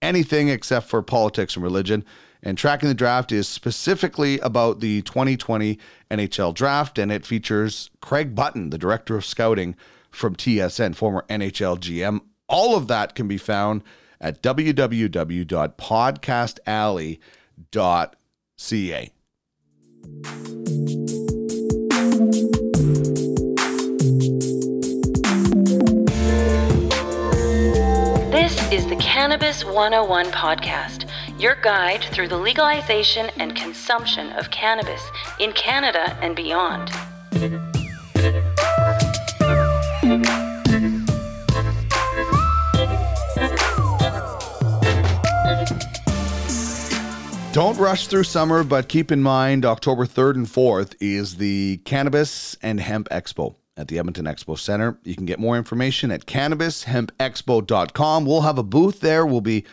anything except for politics and religion. And Tracking the Draft is specifically about the 2020 NHL draft, and it features Craig Button, the director of scouting from TSN, former NHL GM. All of that can be found at www.podcastalley.ca. is the Cannabis 101 podcast, your guide through the legalization and consumption of cannabis in Canada and beyond. Don't rush through summer, but keep in mind October 3rd and 4th is the Cannabis and Hemp Expo at the Edmonton Expo Center. You can get more information at cannabishempexpo.com. We'll have a booth there. We'll be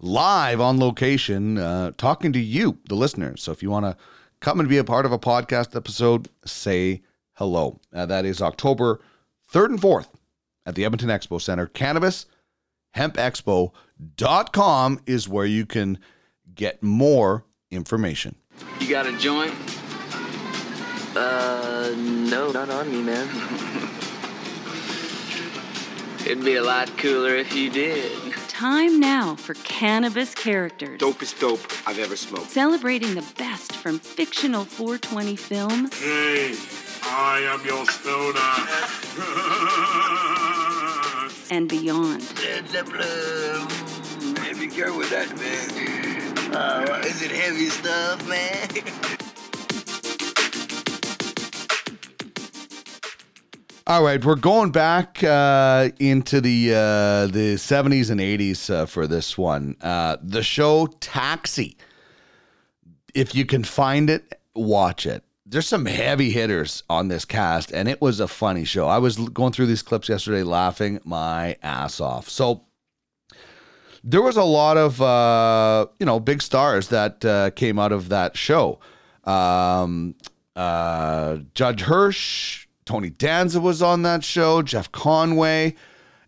live on location uh, talking to you, the listeners. So if you want to come and be a part of a podcast episode, say hello. Uh, that is October 3rd and 4th at the Edmonton Expo Center. Cannabis hempexpo.com is where you can get more information. You got a joint? Uh, no, not on me, man. It'd be a lot cooler if you did. Time now for Cannabis Characters. Dopest dope I've ever smoked. Celebrating the best from fictional 420 film Hey, I am your stoner. and beyond. Led Zeppelin. Heavy girl with that, man. Uh, is it heavy stuff, man? All right, we're going back uh, into the uh, the seventies and eighties uh, for this one. Uh, the show Taxi. If you can find it, watch it. There's some heavy hitters on this cast, and it was a funny show. I was going through these clips yesterday, laughing my ass off. So there was a lot of uh, you know big stars that uh, came out of that show. Um, Judd Hirsch, Tony Danza was on that show. Jeff Conaway,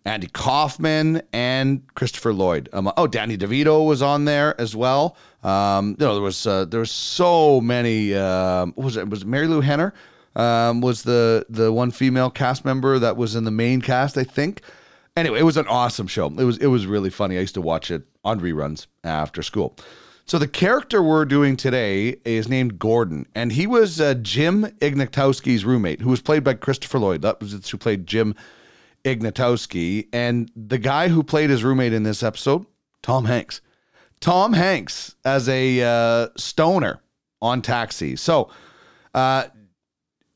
Andy Kaufman, and Christopher Lloyd. Um, oh, Danny DeVito was on there as well. Um, you know, there was uh, there was so many. What was it? Was it Marilu Henner? Um, was the the one female cast member that was in the main cast? I think. Anyway, it was an awesome show. It was it was really funny. I used to watch it on reruns after school. So the character we're doing today is named Gordon, and he was uh, Jim Ignatowski's roommate, who was played by Christopher Lloyd. That was who played Jim Ignatowski, and the guy who played his roommate in this episode, Tom Hanks. Tom Hanks as a uh, stoner on Taxi. So, uh,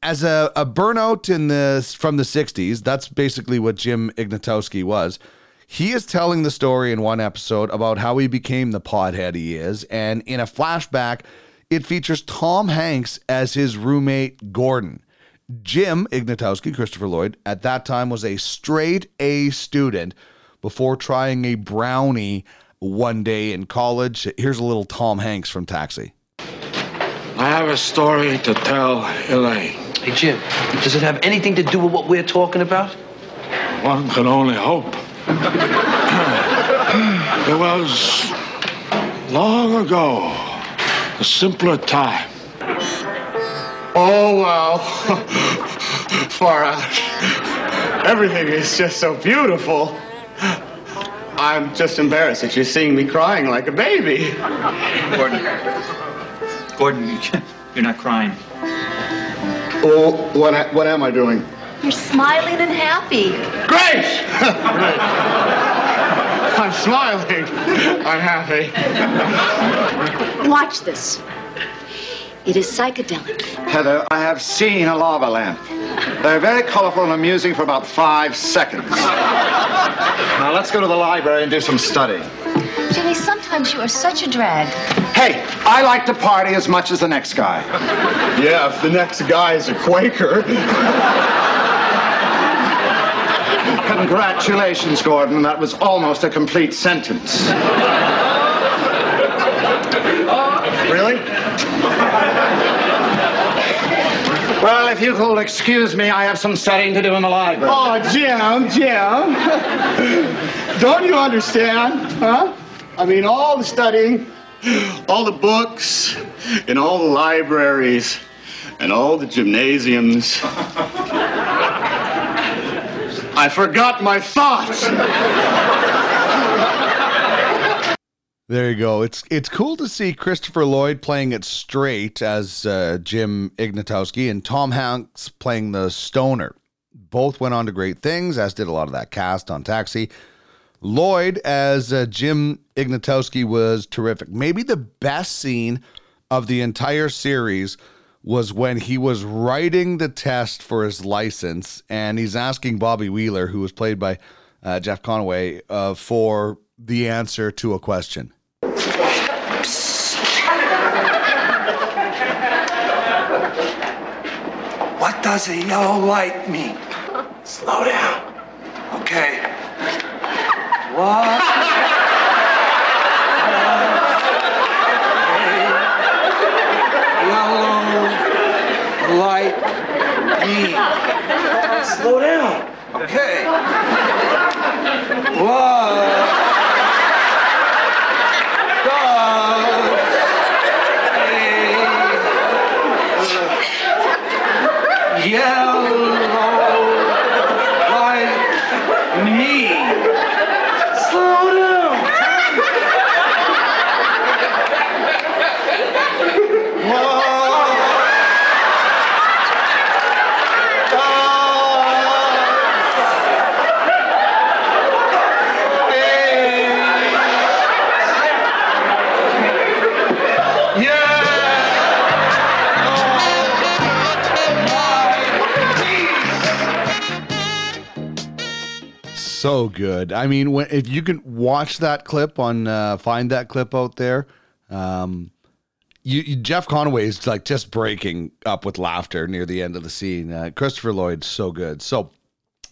as a, a burnout in the from the '60s, that's basically what Jim Ignatowski was. He is telling the story in one episode about how he became the pothead he is, and in a flashback, it features Tom Hanks as his roommate Gordon. Jim Ignatowski, Christopher Lloyd, at that time was a straight A student before trying a brownie one day in college. Here's a little Tom Hanks from Taxi. I have a story to tell Elaine. Hey, Jim, does it have anything to do with what we're talking about? One can only hope. it was long ago, a simpler time. Oh, wow. Far out. Everything is just so beautiful. I'm just embarrassed that you're seeing me crying like a baby. Gordon. Gordon, you're not crying. Oh, what, what am I doing? You're smiling and happy. Grace! I'm smiling. I'm happy. Watch this. It is psychedelic. Heather, I have seen a lava lamp. They're very colorful and amusing for about five seconds. now let's go to the library and do some study. Jimmy, sometimes you are such a drag. Hey, I like to party as much as the next guy. Yeah, if the next guy is a Quaker. Congratulations, Gordon. That was almost a complete sentence. really? Well, if you will excuse me, I have some studying to do in the library. Oh, Jim, Jim. Don't you understand? Huh? I mean, all the studying, all the books, and all the libraries, and all the gymnasiums. I forgot my thoughts. There you go. It's it's cool to see Christopher Lloyd playing it straight as uh, Jim Ignatowski and Tom Hanks playing the stoner. Both went on to great things, as did a lot of that cast on Taxi. Lloyd as uh, Jim Ignatowski was terrific. Maybe the best scene of the entire series was when he was writing the test for his license and he's asking Bobby Wheeler, who was played by uh, Jeff Conaway, uh, for the answer to a question. What does a yellow light mean? Slow down. Okay. What? Yellow light mean? Slow down. Okay. What? does So good. I mean, when, if you can watch that clip on, uh, find that clip out there, um, you, you, Jeff Conaway is like just breaking up with laughter near the end of the scene. Uh, Christopher Lloyd, so good. So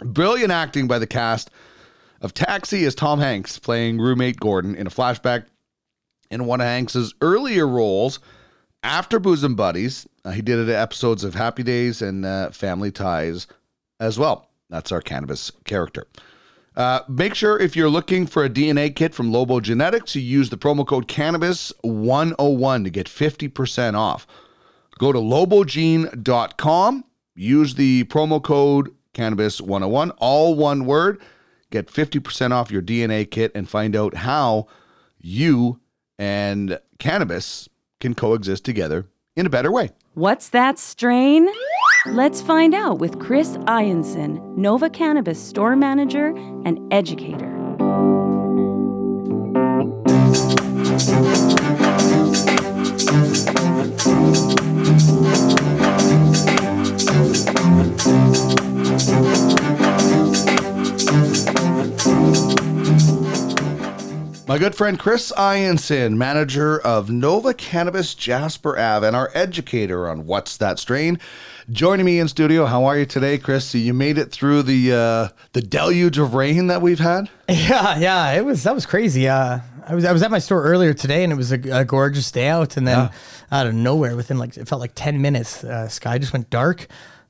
brilliant acting by the cast of Taxi is Tom Hanks playing roommate Gordon in a flashback in one of Hanks's earlier roles after Bosom Buddies. Uh, he did it episodes of Happy Days and uh, Family Ties as well. That's our cannabis character. Uh, make sure if you're looking for a DNA kit from Lobo Genetics, you use the promo code cannabis101 to get 50% off. Go to lobogene.com, use the promo code cannabis101, all one word, get 50% off your DNA kit and find out how you and cannabis can coexist together in a better way. What's that strain? Let's find out with Chris Ianson, Nova Cannabis store manager and educator. My good friend Chris Ianson, manager of Nova Cannabis Jasper Ave, and our educator on What's That Strain, joining me in studio. How are you today, Chris? You made it through the uh, the deluge of rain that we've had. Yeah, yeah, it was that was crazy. Uh, I was I was at my store earlier today, and it was a, a gorgeous day out, and then Yeah. out of nowhere, within like it felt like ten minutes, uh, sky just went dark.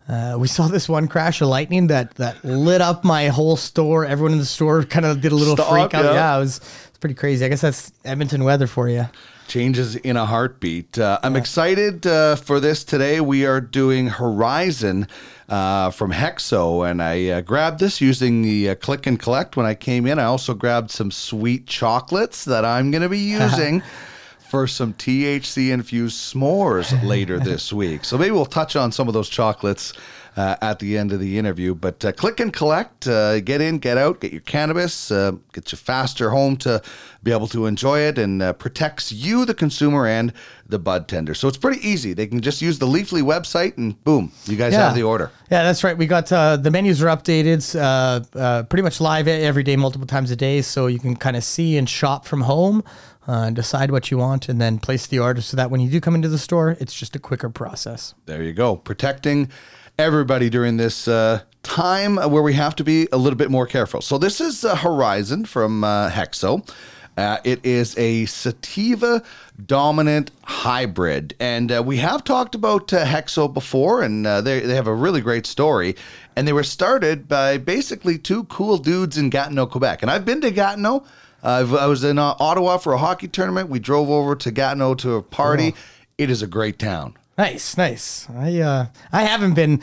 Uh, we saw this one crash of lightning that that lit up my whole store. Everyone in the store kind of did a little Stop, freak out. yeah. Yeah, it was it's pretty crazy. I guess that's Edmonton weather for you. Changes in a heartbeat. Uh, I'm excited uh, for this today. We are doing Horizon uh, from Hexo, and I uh, grabbed this using the uh, click and collect when I came in. I also grabbed some sweet chocolates that I'm going to be using. For some THC infused s'mores later this week. So maybe we'll touch on some of those chocolates uh, at the end of the interview. But uh, click and collect, uh, get in, get out, get your cannabis, uh, get you faster home to be able to enjoy it, and uh, protects you, the consumer, and the bud tender. So it's pretty easy. They can just use the Leafly website, and boom, you guys Yeah. have the order. Yeah, that's right. We got uh, the menus are updated, uh, uh, pretty much live every day, multiple times a day, so you can kind of see and shop from home, uh, decide what you want, and then place the order so that when you do come into the store, it's just a quicker process. There you go. Protecting everybody during this uh, time where we have to be a little bit more careful. So, this is uh, Horizon from uh, Hexo. Uh, it is a sativa dominant hybrid. And uh, we have talked about uh, Hexo before, and uh, they, they have a really great story. And they were started by basically two cool dudes in Gatineau, Quebec. And I've been to Gatineau. I was in uh, Ottawa for a hockey tournament. We drove over to Gatineau to a party. It is a great town. Nice, nice. I uh, I haven't been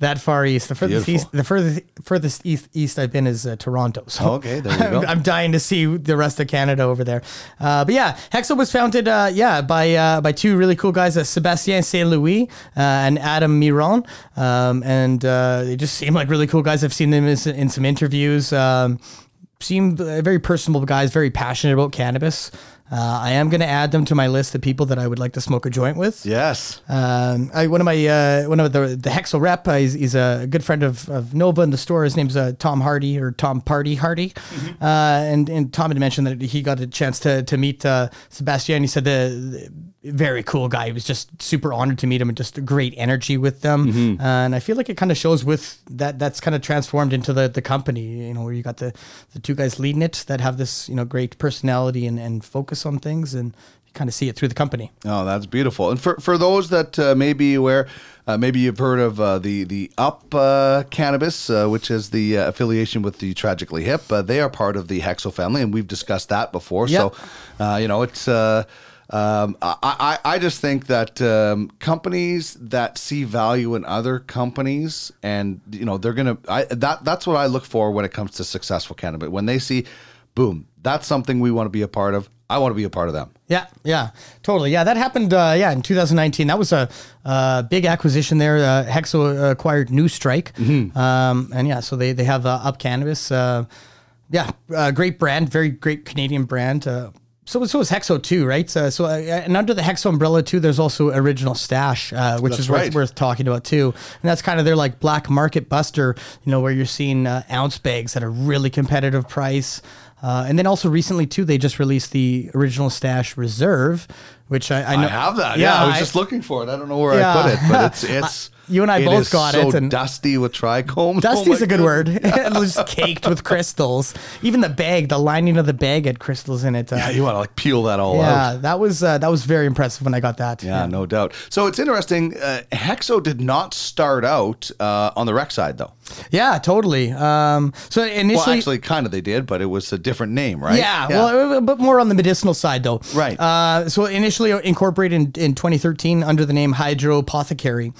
that far east. The furthest Beautiful. east, the furthest furthest east east I've been is uh, Toronto. So Oh, Okay, there you I'm, go. I'm dying to see the rest of Canada over there. Uh, but yeah, Hexo was founded, uh, yeah, by uh, by two really cool guys, uh, Sebastien Saint Louis uh, and Adam Miron, um, and uh, they just seem like really cool guys. I've seen them in, in some interviews. Um, seem very personable guys, very passionate about cannabis. Uh, I am going to add them to my list of people that I would like to smoke a joint with. Yes. Um, I, one of my uh, one of the the Hexo rep. Uh, he's, he's a good friend of, of Nova in the store. His name's uh, Tom Hardy or Tom Party Hardy, uh, and and Tom had mentioned that he got a chance to to meet uh, Sebastian. He said the very cool guy. He was just super honored to meet him and just great energy with them. Uh, and I feel like it kind of shows with that that's kind of transformed into the the company. You know, where you got the the two guys leading it that have this you know great personality and and focus on things and. You kind of see it through the company. Oh, that's beautiful. And for, for those that uh, may be aware, uh, maybe you've heard of uh, the the Up uh, Cannabis, uh, which is the uh, affiliation with the Tragically Hip. Uh, they are part of the Hexo family, and we've discussed that before. So, uh, you know, it's. Um, I, I, I just think that um, companies that see value in other companies, and you know, they're gonna. I, that that's what I look for when it comes to successful cannabis. When they see, boom, that's something we want to be a part of. I want to be a part of them. Yeah, yeah, totally. Yeah, that happened. Uh, yeah, in 2019, that was a, uh big acquisition there. Uh, Hexo acquired Newstrike, um, and yeah, so they they have uh, Up Cannabis. Uh, yeah, uh, great brand, very great Canadian brand. So so is Hexo too, right? So, so uh, and under the Hexo umbrella too, there's also Original Stash, uh, which That's is worth, right. worth talking about too. And that's kind of their like black market buster, you know, where you're seeing uh, ounce bags at a really competitive price. Uh, and then also recently too, they just released the Original Stash Reserve, which I, I I, have that. Yeah, I was just looking for it. I don't know where Yeah. I put it, but it's it's. You and I both got so it, and- dusty with trichome. Oh Dusty's my a good word. it was caked with crystals. Even the bag, the lining of the bag had crystals in it. Uh, Yeah, you want to like peel that all yeah, out. that was uh, that was very impressive when I got that. Yeah, no doubt. So it's interesting. Uh, Hexo did not start out uh, on the rec side, though. Yeah, totally. Um, so initially, well, actually, kind of they did, but it was a different name, right? Yeah, well, but more on the medicinal side though. Right. Uh, so initially incorporated in, in 2013 under the name Hydropothecary.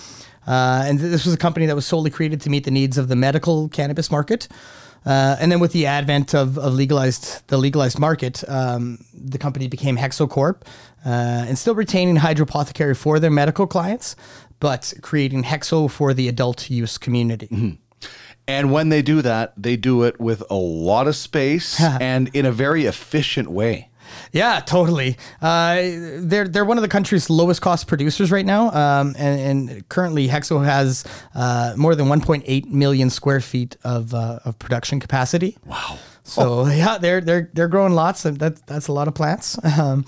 Uh, and this was a company that was solely created to meet the needs of the medical cannabis market. Uh, and then with the advent of, of legalized the legalized market, um, the company became Hexocorp, uh, and still retaining Hydropothecary for their medical clients, but creating Hexo for the adult use community. And when they do that, they do it with a lot of space and in a very efficient way. Yeah, totally. Uh, they're they're one of the country's lowest cost producers right now, um, and, and currently Hexo has uh, more than 1.8 million square feet of uh, of production capacity. Wow. So yeah, they're they're they're growing lots, and that that's a lot of plants. Um,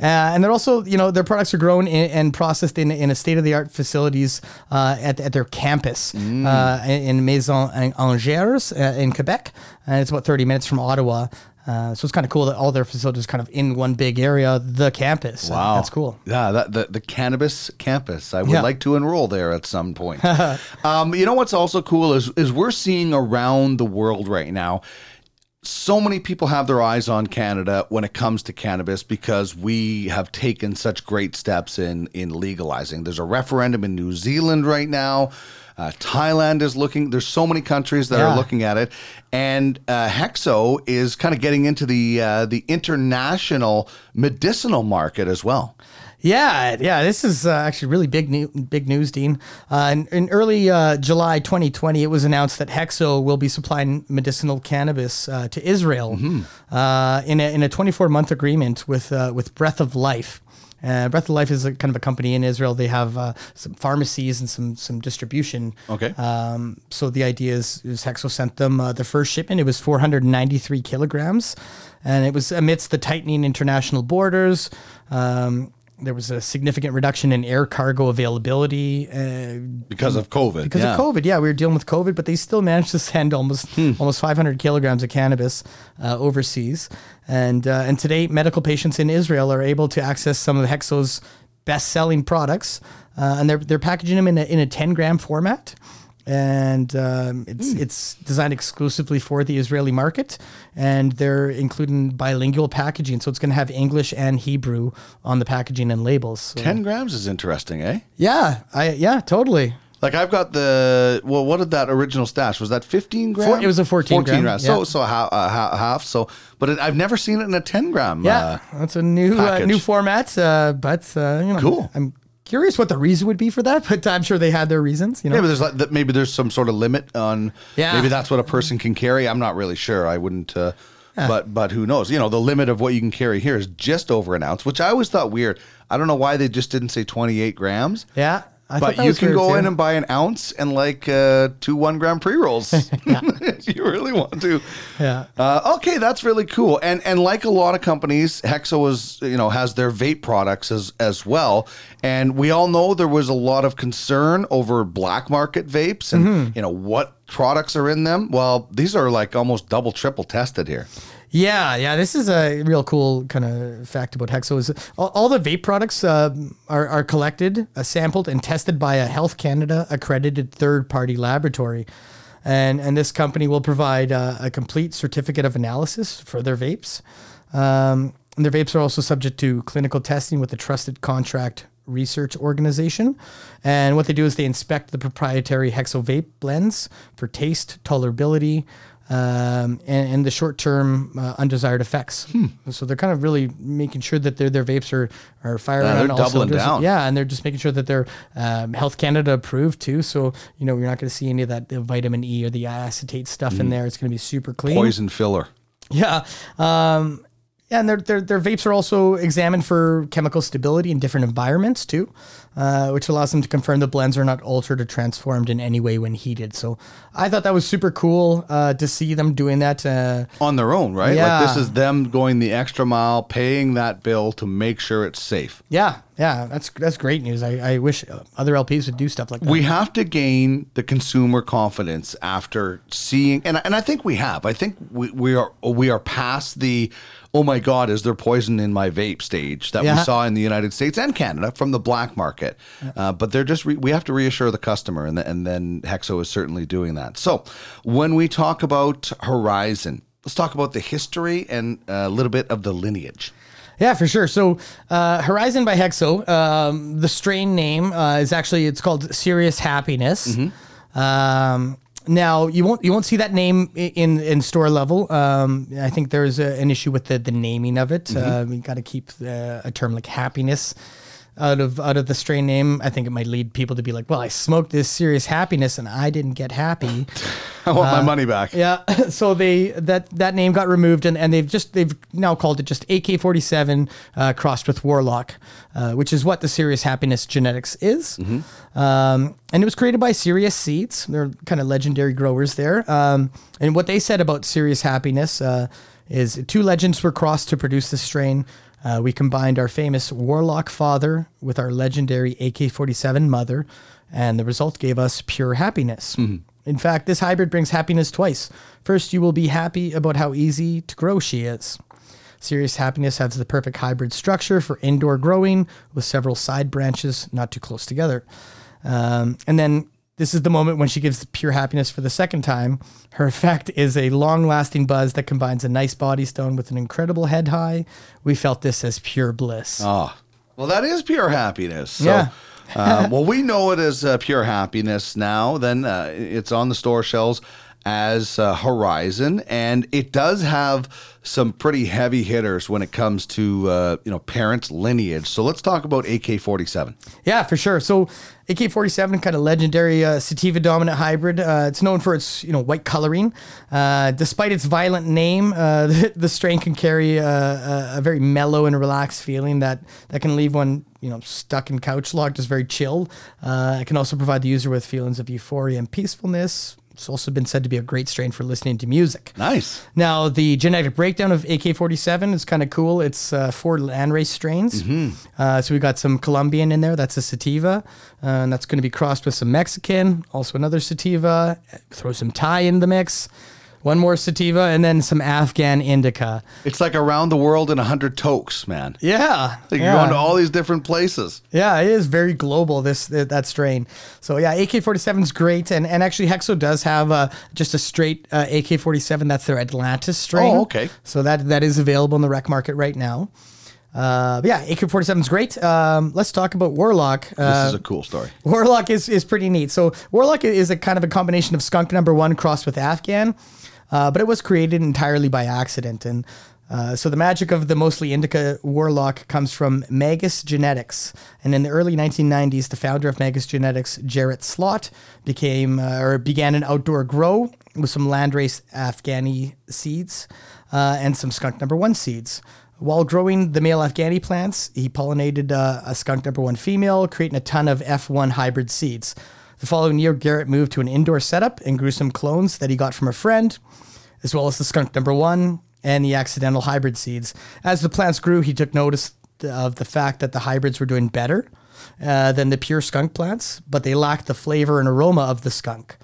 uh, and they're also, you know, their products are grown in, and processed in, in a state of the art facilities uh, at, at their campus uh, in Maison Angers uh, in Quebec. And it's about 30 minutes from Ottawa. Uh, so it's kind of cool that all their facilities kind of in one big area, the campus. Uh, Wow, that's cool. Yeah, that the, the cannabis campus. I would Yeah. like to enroll there at some point. um, you know what's also cool is is we're seeing around the world right now. So many people have their eyes on Canada when it comes to cannabis because we have taken such great steps in in legalizing. There's a referendum in New Zealand right now. Uh, Thailand is looking. There's so many countries that Yeah. are looking at it, and uh, Hexo is kind of getting into the uh, the international medicinal market as well. Yeah, yeah, this is uh, actually really big new, big news, Dean. Uh, in, in early uh, July 2020, it was announced that Hexo will be supplying medicinal cannabis uh, to Israel uh, in a in a 24 month agreement with uh, with Breath of Life. Uh, Breath of Life is a kind of a company in Israel. They have uh, some pharmacies and some some distribution. Okay. Um, so the idea is, is Hexo sent them uh, the first shipment. It was 493 kilograms, and it was amidst the tightening international borders. Um, there was a significant reduction in air cargo availability uh, Because of COVID, Because yeah. of COVID, yeah, we were dealing with COVID, but they still managed to send almost Hmm. almost 500 kilograms of cannabis uh, overseas. And uh, and today, medical patients in Israel are able to access some of Hexo's best-selling products, uh, and they're they're packaging them in a in a 10 gram format. And um, it's Hmm. it's designed exclusively for the Israeli market, and they're including bilingual packaging, so it's going to have English and Hebrew on the packaging and labels. So- Ten grams is interesting, eh? Yeah, I yeah, totally. Like I've got the well, what did that original stash? Was that fifteen grams? it was a 14 gram, grams. yeah. So so half, uh, ha- half. So, but it, I've never seen it in a ten gram. Yeah, uh, that's a new uh, new format. Uh, but uh, you know, Cool. I'm curious what the reason would be for that, but I'm sure they had their reasons. You know, Maybe there's like maybe there's some sort of limit on. Yeah. Maybe that's what a person can carry. I'm not really sure. I wouldn't. Uh, But but who knows? You know, the limit of what you can carry here is just over an ounce, which I always thought weird. I don't know why they just didn't say 28 grams. yeah. I but you can go too. in and buy an ounce and like uh, two one gram pre rolls. if you really want to. yeah. Uh, okay, that's really cool. And and like a lot of companies, Hexo is you know has their vape products as as well. And we all know there was a lot of concern over black market vapes and Mhm. you know what products are in them. Well, these are like almost double triple tested here. Yeah, yeah. This is a real cool kind of fact about Hexo. Is all, all the vape products uh, are, are collected, uh, sampled, and tested by a Health Canada accredited third party laboratory, and and this company will provide uh, a complete certificate of analysis for their vapes. Um, and their vapes are also subject to clinical testing with a trusted contract research organization. And what they do is they inspect the proprietary Hexo vape blends for taste, tolerability, um, and, and the short-term uh, undesired effects. So they're kind of really making sure that their their vapes are are firing Yeah, they're doubling cylinders. down. Yeah, and they're just making sure that they're um, Health Canada approved too. So you know you're not going to see any of that the vitamin E or the acetate stuff in Mm. there. It's going to be super clean. Poison filler. Yeah. Um, yeah, and their, their, their vapes are also examined for chemical stability in different environments too, uh, which allows them to confirm the blends are not altered or transformed in any way when heated. So I thought that was super cool uh, to see them doing that. Uh, On their own, right? Yeah. Like this is them going the extra mile, paying that bill to make sure it's safe. yeah, yeah, that's that's great news. I, I wish other LPs would do stuff like that. We have to gain the consumer confidence after seeing, and, and I think we have. I think we, we are we are past the, oh my God, is there poison in my vape stage that Yeah. we saw in the United States and Canada from the black market. Uh, but they're just re- we have to reassure the customer, and, th- and then Hexo is certainly doing that. So when we talk about Horizon, let's talk about the history and a little bit of the lineage. Yeah, for sure. So, uh, Horizon by Hexo, um, the strain name uh, is actually it's called Serious Happiness. Um, now you won't you won't see that name in in store level. Um, I think there's a, an issue with the the naming of it. Uh, we got to keep uh, a term like happiness out of out of the strain name. I think it might lead people to be like, well, I smoked this Serious Happiness and I didn't get happy. I want my Uh, money back. Yeah, so they that that name got removed, and, and they've just they've now called it just AK-47 uh, crossed with Warlock, uh, which is what the Serious Happiness genetics is. Um, and it was created by Serious Seeds. They're kind of legendary growers there. Um, and what they said about Serious Happiness uh, is two legends were crossed to produce this strain. Uh, we combined our famous Warlock father with our legendary AK-47 mother, and the result gave us pure happiness. In fact, this hybrid brings happiness twice. First, you will be happy about how easy to grow she is. Serious Happiness has the perfect hybrid structure for indoor growing with several side branches not too close together. Um, and then this is the moment when she gives pure happiness for the second time. Her effect is a long lasting buzz that combines a nice body stone with an incredible head high. We felt this as pure bliss. Oh, well, that is pure happiness. So, Yeah. Uh, well, we know it as uh, pure happiness now. Then uh, it's on the store shelves as uh, Horizon, and it does have some pretty heavy hitters when it comes to uh, you know parents' lineage. So let's talk about AK forty seven. Yeah, for sure. So AK forty seven, kind of legendary uh, sativa dominant hybrid. Uh, it's known for its you know white coloring. Uh, despite its violent name, uh, the, the strain can carry a, a, very mellow and relaxed feeling that that can leave one you know stuck in couch locked, just very chill. It can also provide the user with feelings of euphoria and peacefulness. It's also been said to be a great strain for listening to music. Nice. Now, the genetic breakdown of AK 47 is kind of cool. It's uh, four landrace strains. Uh, so we got some Colombian in there. That's a sativa. Uh, and that's going to be crossed with some Mexican, also another sativa. Throw some Thai in the mix. One more sativa, and then some Afghan indica. It's like around the world in a hundred tokes, man. Yeah. Like yeah. you're going to all these different places. Yeah, it is very global. This that strain. So yeah, AK forty seven is great, and and actually Hexo does have uh, just a straight uh, AK forty seven. That's their Atlantis strain. Oh, okay. So that that is available in the rec market right now. Uh, yeah, AK forty seven is great. Um, let's talk about Warlock. This Uh, is a cool story. Warlock is, is pretty neat. So Warlock is a kind of a combination of Skunk Number One crossed with Afghan, uh, but it was created entirely by accident. And uh, so the magic of the mostly indica Warlock comes from Magus Genetics. And in the early 1990s, the founder of Magus Genetics, Jarrett Slot, became uh, or began an outdoor grow with some landrace Afghani seeds uh, and some Skunk Number One seeds. While growing the male Afghani plants, he pollinated uh, a skunk number one female, creating a ton of F1 hybrid seeds. The following year, Garrett moved to an indoor setup and grew some clones that he got from a friend, as well as the skunk number one and the accidental hybrid seeds. As the plants grew, he took notice of the fact that the hybrids were doing better uh, than the pure skunk plants, but they lacked the flavor and aroma of the skunk.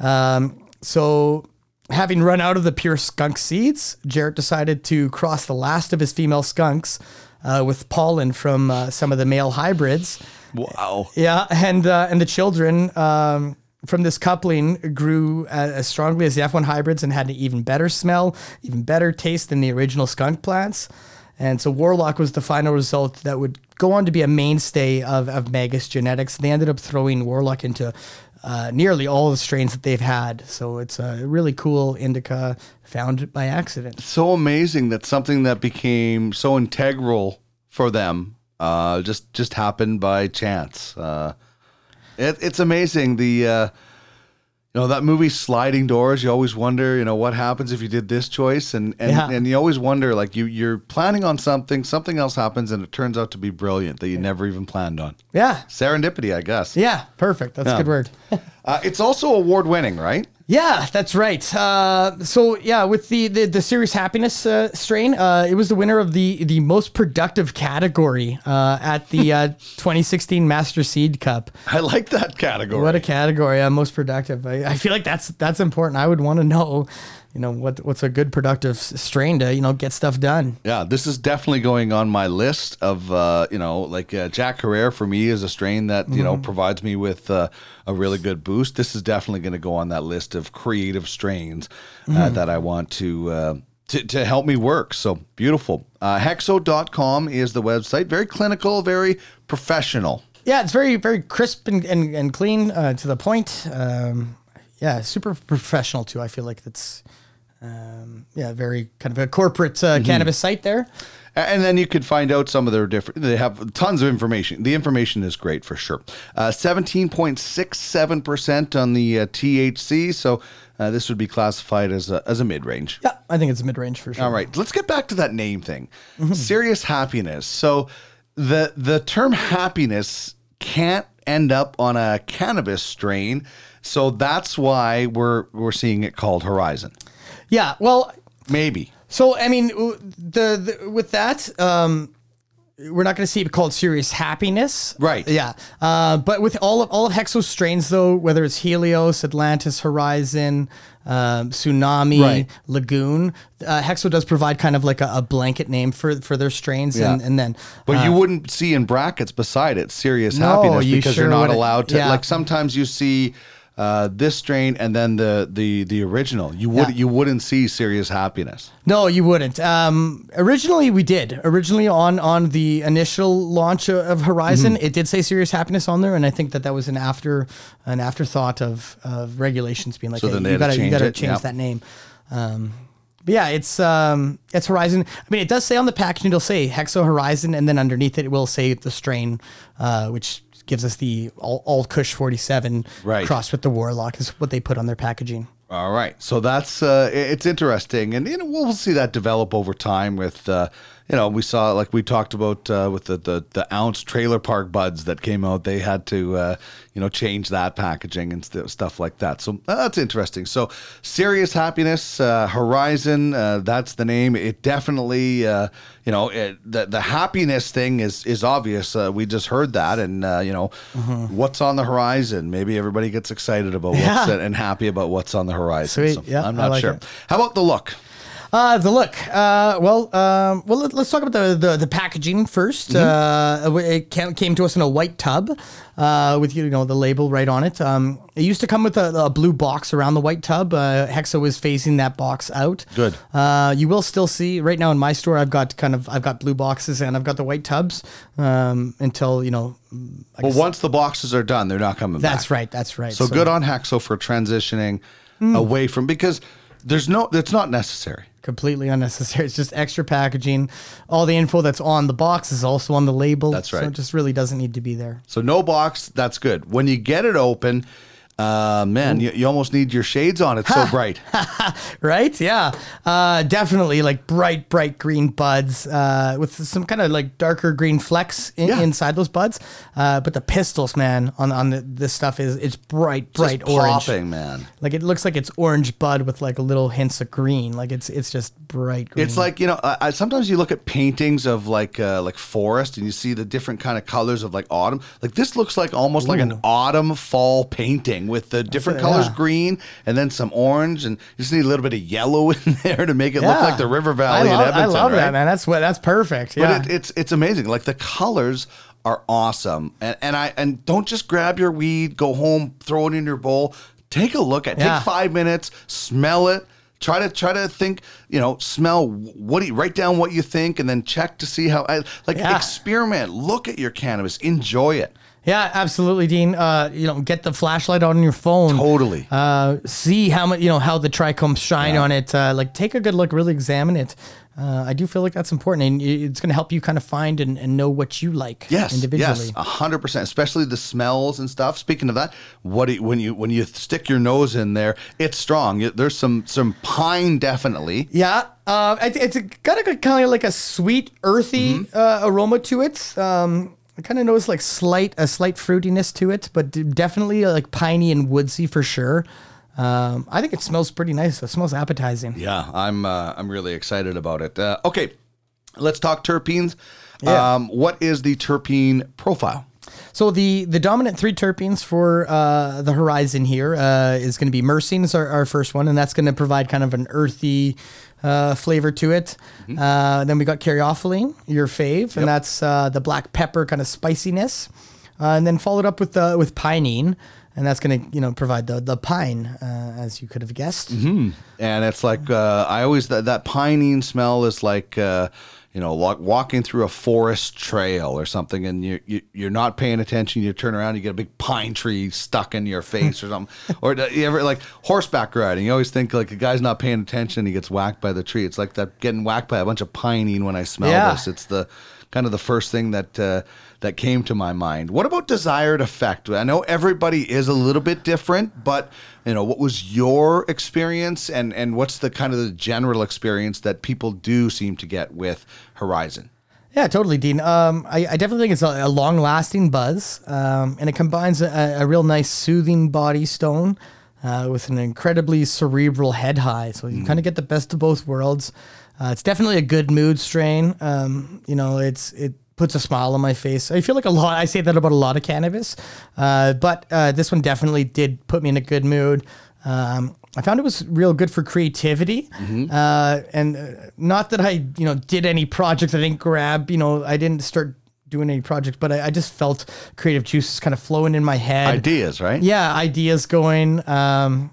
Um, so, having run out of the pure skunk seeds, Jarrett decided to cross the last of his female skunks uh, with pollen from uh, some of the male hybrids. Wow. Yeah, and uh, and the children um, from this coupling grew uh, as strongly as the F1 hybrids and had an even better smell, even better taste than the original skunk plants. And so Warlock was the final result that would go on to be a mainstay of, of Magus genetics. They ended up throwing Warlock into uh, nearly all the strains that they've had. So it's a really cool indica found by accident. so amazing that something that became so integral for them uh, just just happened by chance. Uh, it, it's amazing the uh, you know that movie Sliding Doors. You always wonder, you know, what happens if you did this choice, and and, Yeah. and you always wonder, like you you're planning on something, something else happens, and it turns out to be brilliant that you never even planned on. Yeah. Serendipity, I guess. Yeah, perfect. That's Yeah. a good word. Uh, it's also award winning, right? Yeah, that's right. Uh, so yeah, with the the, the serious happiness uh, strain, uh, it was the winner of the the most productive category uh, at the uh, 2016 Master Seed Cup. I like that category. What a category! Uh, most productive. I, I feel like that's that's important. I would want to know, you know, what what's a good productive strain to you know get stuff done. Yeah, this is definitely going on my list of, uh, you know, like uh, Jack Herer for me is a strain that, you know, Mhm. provides me with uh, a really good boost. This is definitely going to go on that list of creative strains uh, Mhm. that I want to, uh, to, to help me work. So beautiful. Uh, hexo.com is the website. Very clinical, very professional. Yeah, it's very very crisp and and, and clean uh, to the point. Um, yeah, super professional too. I feel like that's um, yeah, very kind of a corporate uh, Mhm. cannabis site there. And then you could find out some of their different. They have tons of information. The information is great for sure. Uh, Seventeen point six seven percent on the uh, THC. So uh, this would be classified as a, as a mid range. Yeah, I think it's a mid range for sure. All right, let's get back to that name thing. Serious happiness. So the the term happiness can't end up on a cannabis strain. So that's why we're we're seeing it called Horizon. Yeah, well, Maybe. so I mean, the, the with that, um, we're not going to see it called serious happiness, right? Yeah, uh, but with all of all of Hexo's strains, though, whether it's Helios, Atlantis, Horizon, um, Tsunami, Right. Lagoon, uh, Hexo does provide kind of like a, a blanket name for for their strains, and, Yeah. and then But uh, you wouldn't see in brackets beside it serious No, happiness you because sure you're not allowed to. Yeah. Like sometimes you see uh, this strain, and then the the the original. You would Yeah. you wouldn't see serious happiness. No, you wouldn't. Um, originally, we did. Originally, on on the initial launch of, Horizon, Mhm. it did say "serious happiness" on there, and I think that that was an after an afterthought of, of regulations being like, So hey, you gotta you gotta it, change that name. Um, but yeah, it's um, it's Horizon. I mean, it does say on the packaging, it'll say Hexo Horizon, and then underneath it, it will say the strain, uh, which gives us the all, Kush 47 Right. crossed with the Warlock is what they put on their packaging. All right, so that's uh, it's interesting, and you know we'll see that develop over time. With uh, you know we saw like we talked about uh, with the, the the ounce trailer park buds that came out, they had to uh, you know change that packaging and st- stuff like that. So uh, that's interesting. So serious happiness, uh, Horizon, uh, that's the name. It definitely uh, you know it, the the happiness thing is is obvious. Uh, we just heard that, and uh, you know what's on the horizon. Maybe everybody gets excited about what's Yeah. and happy about what's on the horizon. Sweet. So Yeah, I'm not like sure. it. How about the look? Uh, the look. Uh, well, um, well, let, us talk about the, the, the packaging 1st Mm-hmm. Uh, it came, came to us in a white tub, uh, with you know the label right on it. Um, it used to come with a, a blue box around the white tub. Uh, Hexo is facing that box out. Good. Uh, you will still see right now in my store. I've got kind of I've got blue boxes and I've got the white tubs. Um, until you know. Well, once the boxes are done, they're not coming back. That's right. That's right. So, good on Hexo for transitioning Mm. away from because there's no it's not necessary. completely unnecessary. It's just extra packaging. All the info that's on the box is also on the label. That's So right. it just really doesn't need to be there. So no box, that's good. When you get it open, uh, man, you, you almost need your shades on. It's so bright. right? Yeah, uh, definitely like bright, bright green buds uh, with some kind of like darker green flecks in, Yeah. inside those buds. Uh, but the pistils, man, on on the, this stuff is it's bright, Just bright orange. popping, man. Like it looks like it's orange bud with like little hints of green. Like it's it's just bright green. It's like you know. I, I, sometimes you look at paintings of like uh, like forest, and you see the different kind of colors of like autumn. Like this looks like almost like an autumn fall painting with the different colors, yeah. green and then some orange, and you just need a little bit of yellow in there to make it look Yeah. like the river valley I in love, Edmonton. I love right? that, man. That's what that's perfect. Yeah. But it, it's it's amazing. Like the colors are awesome, and and I and don't just grab your weed, go home, throw it in your bowl. Take a look at. it. Yeah. Take five minutes, smell it. Try to try to think. You know, smell. What do you write down? What you think, and then check to see how. I, like Yeah. experiment. Look at your cannabis. Enjoy it. Yeah, absolutely, Dean. Uh, you know, get the flashlight on your phone. Totally. Uh, see how much you know how the trichomes shine Yeah. on it. Uh, like, take a good look, really examine it. Uh, I do feel like that's important, and it's going to help you kind of find and, and know what you like Yes, individually. yes, a hundred percent. Especially the smells and stuff. Speaking of that, what do you, when you when you stick your nose in there, it's strong. There's some some pine definitely. Yeah, uh, it, it's a, got a kind of like a sweet, earthy Mm-hmm. uh, aroma to it. Um, I kind of notice like slight a slight fruitiness to it, but definitely uh, like piney and woodsy for sure. Um, I think it smells pretty nice. It smells appetizing. Yeah, I'm uh, I'm really excited about it. Uh, okay, let's talk terpenes. Yeah. Um, what is the terpene profile? So the the dominant three terpenes for uh, the horizon here uh, is going to be myrcene is our, our first one, and that's going to provide kind of an earthy uh, flavor to it. Uh, then we got caryophyllene, your fave, and that's uh, the black pepper kind of spiciness, uh, and then followed up with uh, with pinene, and that's going to you know provide the the pine uh, as you could have guessed. Hmm. And it's like uh, I always that that pinene smell is like uh, you know walk, walking through a forest trail or something, and you, you you're not paying attention. You turn around, you get a big pine tree stuck in your face or something. Or you ever like horseback riding? You always think like a guy's not paying attention, he gets whacked by the tree. It's like that getting whacked by a bunch of pinene when I smell Yeah. this. It's the kind of the first thing that uh, that came to my mind. What about desired effect? I know everybody is a little bit different, but you know, what was your experience, and and what's the kind of the general experience that people do seem to get with Horizon? Yeah, totally, Dean. Um, I, I definitely think it's a, a long-lasting buzz, um, and it combines a, a real nice, soothing body stone uh, with an incredibly cerebral head high. So you kind of get the best of both worlds. Uh, it's definitely a good mood strain. Um, you know, it's it puts a smile on my face. I feel like a lot. I say that about a lot of cannabis, uh, but uh, this one definitely did put me in a good mood. Um, I found it was real good for creativity, uh, and uh, not that I, you know, did any projects. I didn't grab, you know, I didn't start doing any project, but I, I just felt creative juices kind of flowing in my head. Ideas, right? Yeah, ideas going. Um,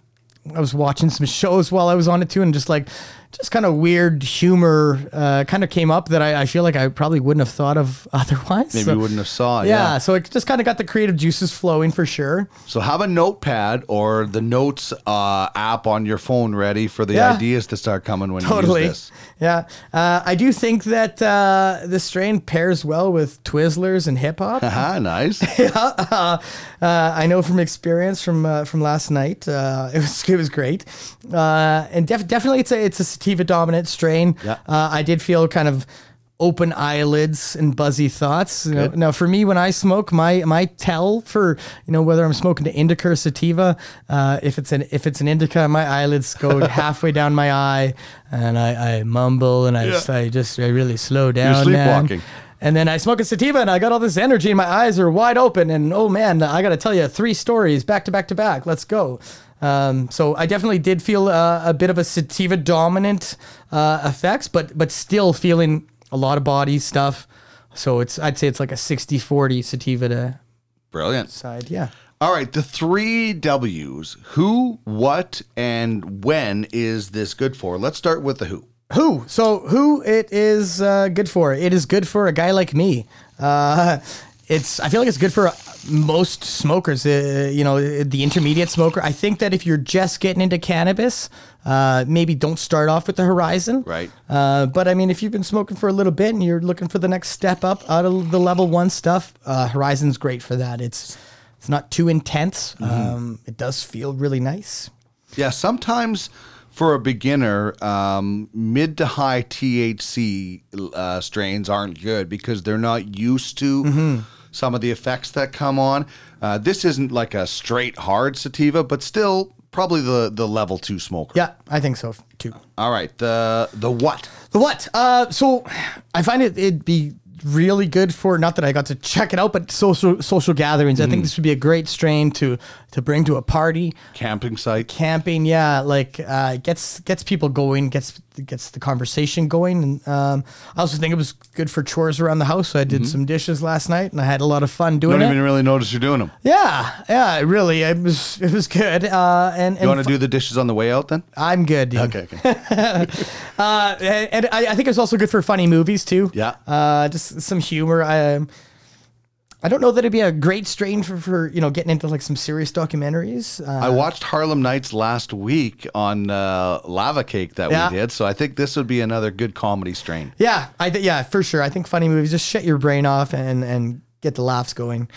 I was watching some shows while I was on it too, and just like, just kind of weird humor uh, kind of came up that I, I feel like I probably wouldn't have thought of otherwise. Maybe So- you wouldn't have saw. yeah, Yeah. so it just kind of got the creative juices flowing for sure. So have a notepad or the notes uh, app on your phone ready for the Yeah. ideas to start coming when Totally. you use this. Yeah, uh, I do think that uh, this strain pairs well with Twizzlers and hip hop. Haha, nice. yeah, uh, uh, I know from experience from uh, from last night. Uh, it was it was great, uh, and def- definitely it's a it's a sativa dominant strain. Yeah. Uh, I did feel kind of open eyelids and buzzy thoughts. You know, now for me, when I smoke, my my tell for you know whether I'm smoking an indica or sativa, uh, if it's an if it's an indica, my eyelids go halfway down my eye, and I, I mumble and I, Yeah. just, I just I really slow down. man. sleepwalking. And then I smoke a sativa and I got all this energy and my eyes are wide open. And oh man, I got to tell you, three stories back to back to back. Let's go. Um, so I definitely did feel uh, a bit of a sativa dominant uh, effects, but but still feeling a lot of body stuff. So it's I'd say it's like a 60-40 sativa to Brilliant. side. Yeah. All right, the three W's who, what, and when is this good for? Let's start with the who. Who? So who it is uh, good for? It is good for a guy like me. Uh, it's I feel like it's good for most smokers. Uh, you know, the intermediate smoker. I think that if you're just getting into cannabis, uh, maybe don't start off with the Horizon. Right. Uh, but I mean, if you've been smoking for a little bit and you're looking for the next step up out of the level one stuff, uh, Horizon's great for that. It's it's not too intense. Um, it does feel really nice. Yeah, sometimes for a beginner, um, mid to high THC uh, strains aren't good because they're not used to Mm-hmm. Some of the effects that come on. Uh, this isn't like a straight hard sativa, but still probably the the level two smoker. Yeah, I think so too. All right, the the what? The what? Uh, so I find it it'd be really good for not that I got to check it out, but social social gatherings. I think this would be a great strain to to bring to a party, Camping site. camping. Yeah, like uh, gets gets people going, gets gets the conversation going. And um, I also think it was good for chores around the house. So I did some dishes last night, and I had a lot of fun doing Don't it. even really notice you're doing them. yeah, yeah, really, it was it was good. Uh, and You want to do the dishes on the way out then? I'm good. Dude. Okay, okay. Uh, and, and I, I think it's also good for funny movies too. Yeah. Uh, just some humor. I, um, I don't know that it'd be a great strain for, for you know getting into like some serious documentaries. Uh, I watched Harlem Nights last week on uh, Lava Cake that Yeah. we did, so I think this would be another good comedy strain. yeah, I th- yeah for sure. I think funny movies just shut your brain off and and get the laughs going.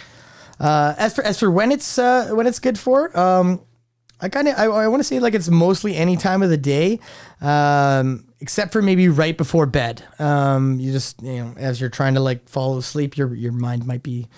Uh, as for as for when it's uh, when it's good for, um, I kind of I, I want to say like it's mostly any time of the day, um, except for maybe right before bed. Um, you just you know as you're trying to like fall asleep, your your mind might be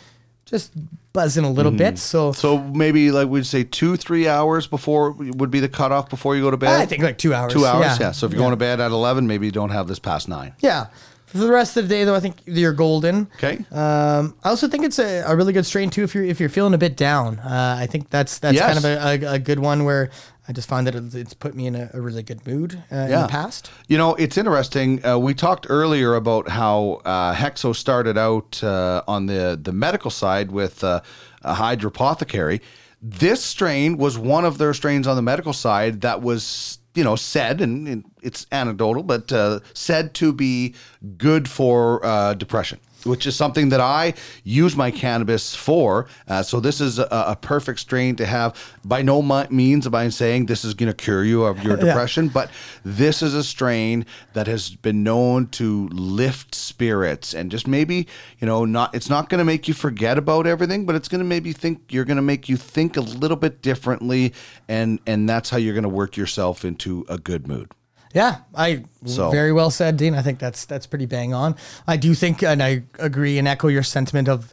just buzzing a little bit. So So maybe like we'd say two, three hours before would be the cutoff before you go to bed. I think like two hours. two hours. Yeah. Yeah. So if you're going to bed at eleven, maybe you don't have this past nine. Yeah. For the rest of the day, though, I think you're golden. Okay. Um, I also think it's a, a really good strain too if you're if you're feeling a bit down. Uh, I think that's that's Yes. kind of a, a, a good one where I just find that it's, put me in a, a really good mood uh, in the past. You know, it's interesting. Uh, we talked earlier about how uh, Hexo started out uh, on the, the medical side with uh, a hydropothecary. This strain was one of their strains on the medical side that was, you know, said, and, and it's anecdotal, but uh, said to be good for uh, depression. Which is something that I use my cannabis for. Uh, so this is a, a perfect strain to have. By no means am I saying this is going to cure you of your Yeah. depression, but this is a strain that has been known to lift spirits and just maybe you know not it's not going to make you forget about everything but it's going to maybe think you're going to make you think a little bit differently and and that's how you're going to work yourself into a good mood Yeah, I So- very well said, Dean. I think that's that's pretty bang on. I do think, and I agree and echo your sentiment of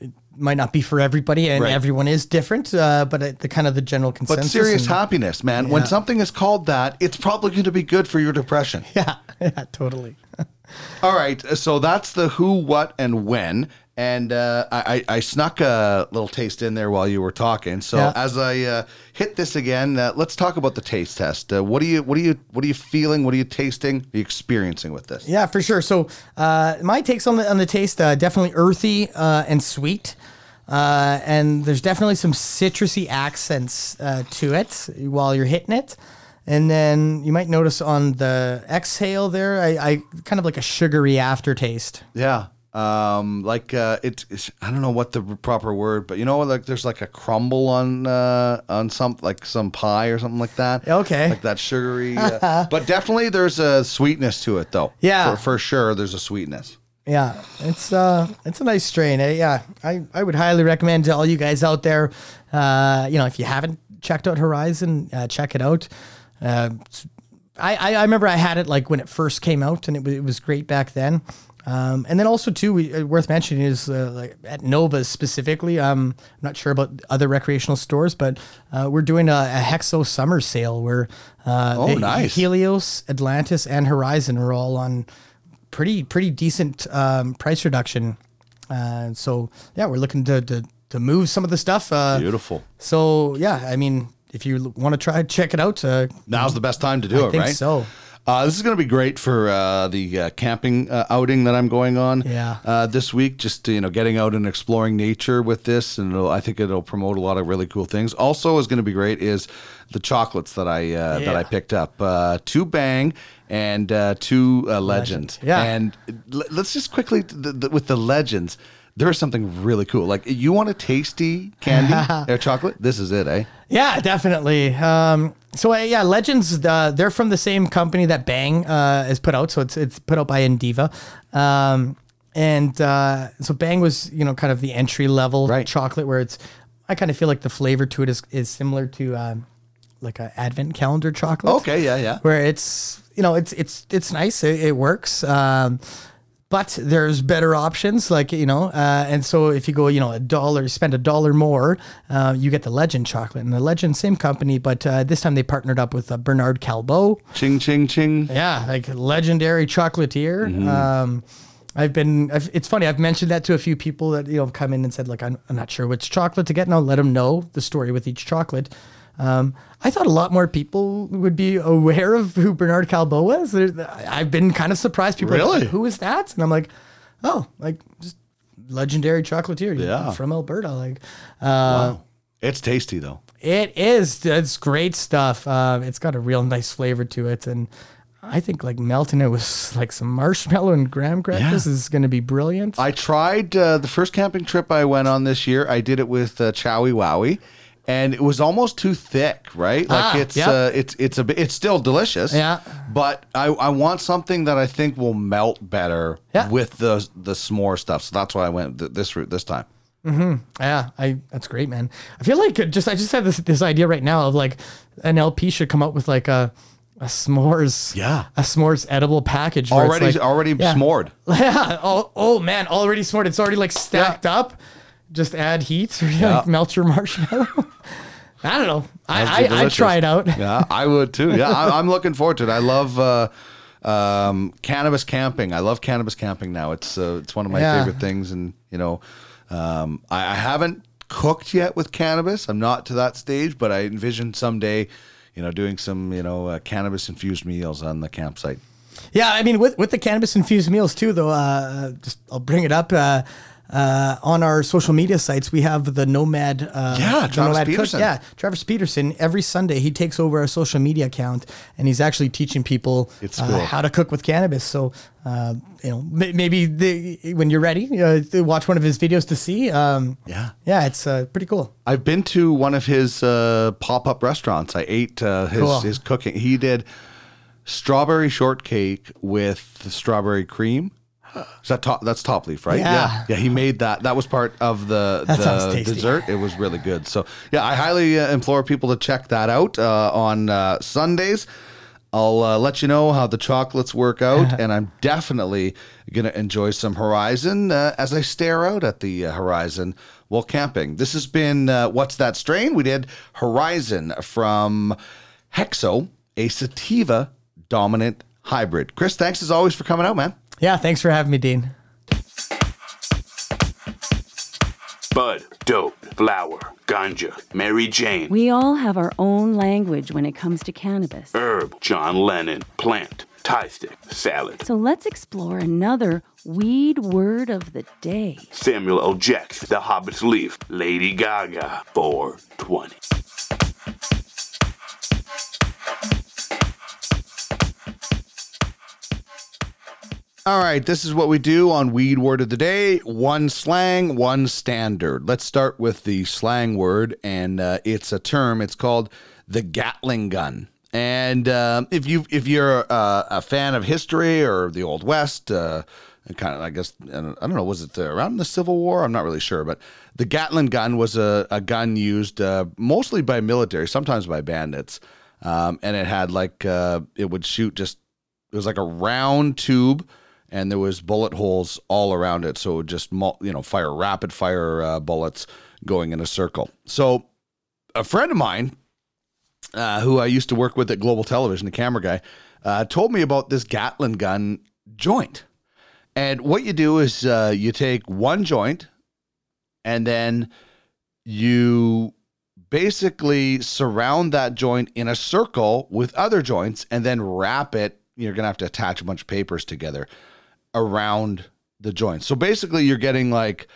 it might not be for everybody, and Right. everyone is different. Uh, but it, the kind of the general consensus. but serious and- happiness man when something is called that it's probably going to be good for your depression Yeah, yeah, totally. All right, so that's the who, what, and when. And uh, I, I snuck a little taste in there while you were talking. So Yeah. as I uh, hit this again, uh, let's talk about the taste test. Uh, what are you what are you what are you feeling? What are you tasting? Are you experiencing with this? Yeah, for sure. So uh, my takes on the on the taste uh, definitely earthy uh, and sweet, uh, and there's definitely some citrusy accents uh, to it while you're hitting it. And then you might notice on the exhale there, I, I kind of like a sugary aftertaste. Yeah. Um, like uh, it, it's I don't know what the proper word, but you know, like there's like a crumble on uh, on some like some pie or something like that. Okay. like that sugary. Uh, but definitely there's a sweetness to it, though. Yeah. for, for sure. There's a sweetness. Yeah, it's uh, it's a nice strain. Yeah, I, I would highly recommend to all you guys out there. Uh, you know, if you haven't checked out Horizon, uh, check it out. Uh, I, I I remember I had it like when it first came out, and it was it was great back then. Um, and then also too, we, uh, worth mentioning is uh, like at Nova specifically. Um, I'm not sure about other recreational stores, but uh, we're doing a, a Hexo summer sale where uh, Oh, nice. Helios, Atlantis, and Horizon are all on pretty pretty decent um, price reduction. Uh, so yeah, we're looking to, to to move some of the stuff. Uh, Beautiful. So yeah, I mean, if you want to try, check it out. Uh, Now's the best time to do I it, think right? so. Uh, this is going to be great for uh, the uh, camping uh, outing that I'm going on Yeah. uh, this week. Just you know, getting out and exploring nature with this, and it'll, I think it'll promote a lot of really cool things. Also, is going to be great is the chocolates that I uh, that I picked up. Uh, two Bhang and uh, two uh, Legend. Yeah. And l- let's just quickly th- th- with the Legends. There's something really cool. Like you want a tasty candy or chocolate? This is it, eh? Yeah, definitely. Um, so uh, yeah, Legends. Uh, they're from the same company that Bhang uh, has put out. So it's it's put out by Indiva. Um, and uh, so Bhang was you know kind of the entry level chocolate where it's. I kind of feel like the flavor to it is is similar to um, like a advent calendar chocolate. Okay, yeah, yeah. Where it's you know it's it's it's nice. It, it works. Um, but there's better options like you know uh, and so if you go you know a dollar spend a dollar more uh, you get the legend chocolate and the legend same company but uh, this time they partnered up with uh, Bernard Callebaut Ching, ching, ching. yeah like legendary chocolatier Mhm. um, I've been. I've, it's funny. I've mentioned that to a few people that you know have come in and said like I'm, I'm not sure which chocolate to get, and I'll let them know the story with each chocolate. Um, I thought a lot more people would be aware of who Bernard Callebaut was. I've been kind of surprised. People are like, Really? who is that? And I'm like, oh, like just legendary chocolatier Yeah. from Alberta. Like, uh, Wow. It's tasty though. it is. It's great stuff. Uh, it's got a real nice flavor to it, and I think like melting it with like some marshmallow and graham crackers is going to be brilliant. I tried uh, the first camping trip I went on this year. I did it with uh, Chowie Wowie, and it was almost too thick. Right, like Ah, it's yep. uh, it's it's a bit, it's still delicious. Yeah. but I, I want something that I think will melt better Yeah. with the the s'more stuff. So that's why I went th- this route this time. Mm-hmm. Yeah, I that's great, man. I feel like just I just had this this idea right now of like an LP should come out with like a a s'mores Yeah. a s'mores edible package Already like- already yeah. s'mored. Yeah. Oh, oh man, already s'mored. It's already like stacked up. Just add heat or Yeah. like melt your marshmallow. I don't know. I, I I'd try it out. Yeah, I would too. Yeah, I, I'm looking forward to it. I love uh, um, cannabis camping. I love cannabis camping now. It's uh, it's one of my Yeah. favorite things, and you know, um, I, I haven't cooked yet with cannabis. I'm not to that stage, but I envision someday, you know, doing some you know uh, cannabis infused meals on the campsite. Yeah, I mean, with with the cannabis infused meals too, though. Uh, just I'll bring it up. Uh, uh, on our social media sites, we have the Nomad. Uh, Yeah, Travis Nomad Cook- Petersen. Yeah, Travis Petersen. Every Sunday, he takes over our social media account, and he's actually teaching people uh, cool. how to cook with cannabis. So, uh, you know, may- maybe the, when you're ready, uh, watch one of his videos to see. Um, Yeah. yeah, it's uh, pretty cool. I've been to one of his uh, pop up restaurants. I ate uh, his Cool. his cooking. He did strawberry shortcake with strawberry cream. Is that top? That's top leaf, right? Yeah. yeah. He made that. That was part of the the dessert. It was really good. So yeah, I highly uh, implore people to check that out uh, on uh, Sundays. I'll uh, let you know how the chocolates work out, and I'm definitely gonna enjoy some Horizon uh, as I stare out at the uh, horizon while camping. This has been uh, what's that strain? We did Horizon from Hexo, a sativa dominant hybrid. Chris, thanks as always for coming out, man. Yeah, thanks for having me, Dean. bud, dope, flower, ganja, Mary Jane, We all have our own language when it comes to cannabis. herb, John Lennon, plant, Thai stick, salad, So let's explore another weed word of the day. Samuel L. Jackson, The Hobbit's Leaf, Lady Gaga, 420. All right, this is what we do on Weed Word of the Day one slang, one standard. Let's start with the slang word, and uh, it's a term. It's called the Gatling gun. And uh, if you if you're uh, a fan of history or the Old West, uh, kind of I guess I don't know, was it around the Civil War? I'm not really sure, but the Gatling gun was a, a gun used uh, mostly by military, sometimes by bandits, um, and it had like uh, it would shoot just it was like a round tube and there was bullet holes all around it. So it would just you know fire rapid fire uh, bullets going in a circle. So a friend of mine uh, who i used to work with at global television the camera guy uh, told me about this Gatling gun joint. And what you do is uh, you take one joint and then you basically surround that joint in a circle with other joints and then wrap it. You're going to have to attach a bunch of papers together around the joints. So basically, you're getting like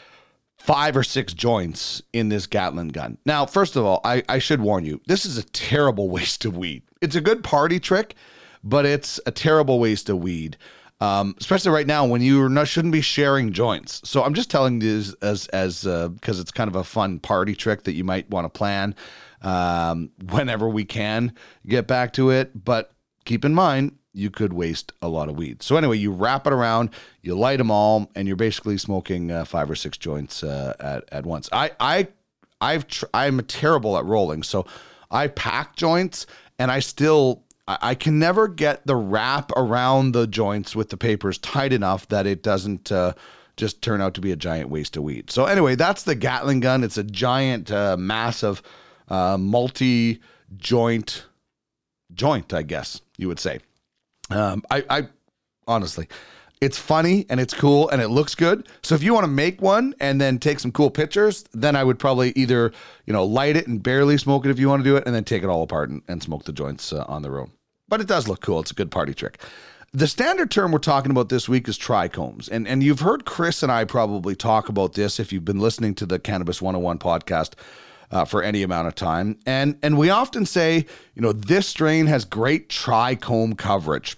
five or six joints in this Gatling gun. Now, first of all, I, I should warn you this is a terrible waste of weed. It's a good party trick, but it's a terrible waste of weed. Um, especially right now when you not, shouldn't be sharing joints. So I'm just telling this as as because it's kind of a fun party trick that you might want to plan um, whenever we can get back to it. But keep in mind you could waste a lot of weed. So anyway, you wrap it around, you light them all, and you're basically smoking uh, five or six joints uh, at at once. I I I've tr- I'm terrible at rolling, so I pack joints, and I still I I can never get the wrap around the joints with the papers tight enough that it doesn't. Uh, just turn out to be a giant waste of weed. So anyway, that's the Gatling gun. It's a giant, uh, massive, uh, multi-joint joint, I guess you would say. Um, I, I honestly, it's funny and it's cool and it looks good. So if you want to make one and then take some cool pictures, then I would probably either you know light it and barely smoke it if you want to do it, and then take it all apart and, and smoke the joints uh, on their own. But it does look cool. It's a good party trick. The standard term we're talking about this week is trichomes. And, and you've heard Chris and I probably talk about this if you've been listening to the Cannabis 101 podcast uh, for any amount of time. And, and we often say, you know, this strain has great trichome coverage.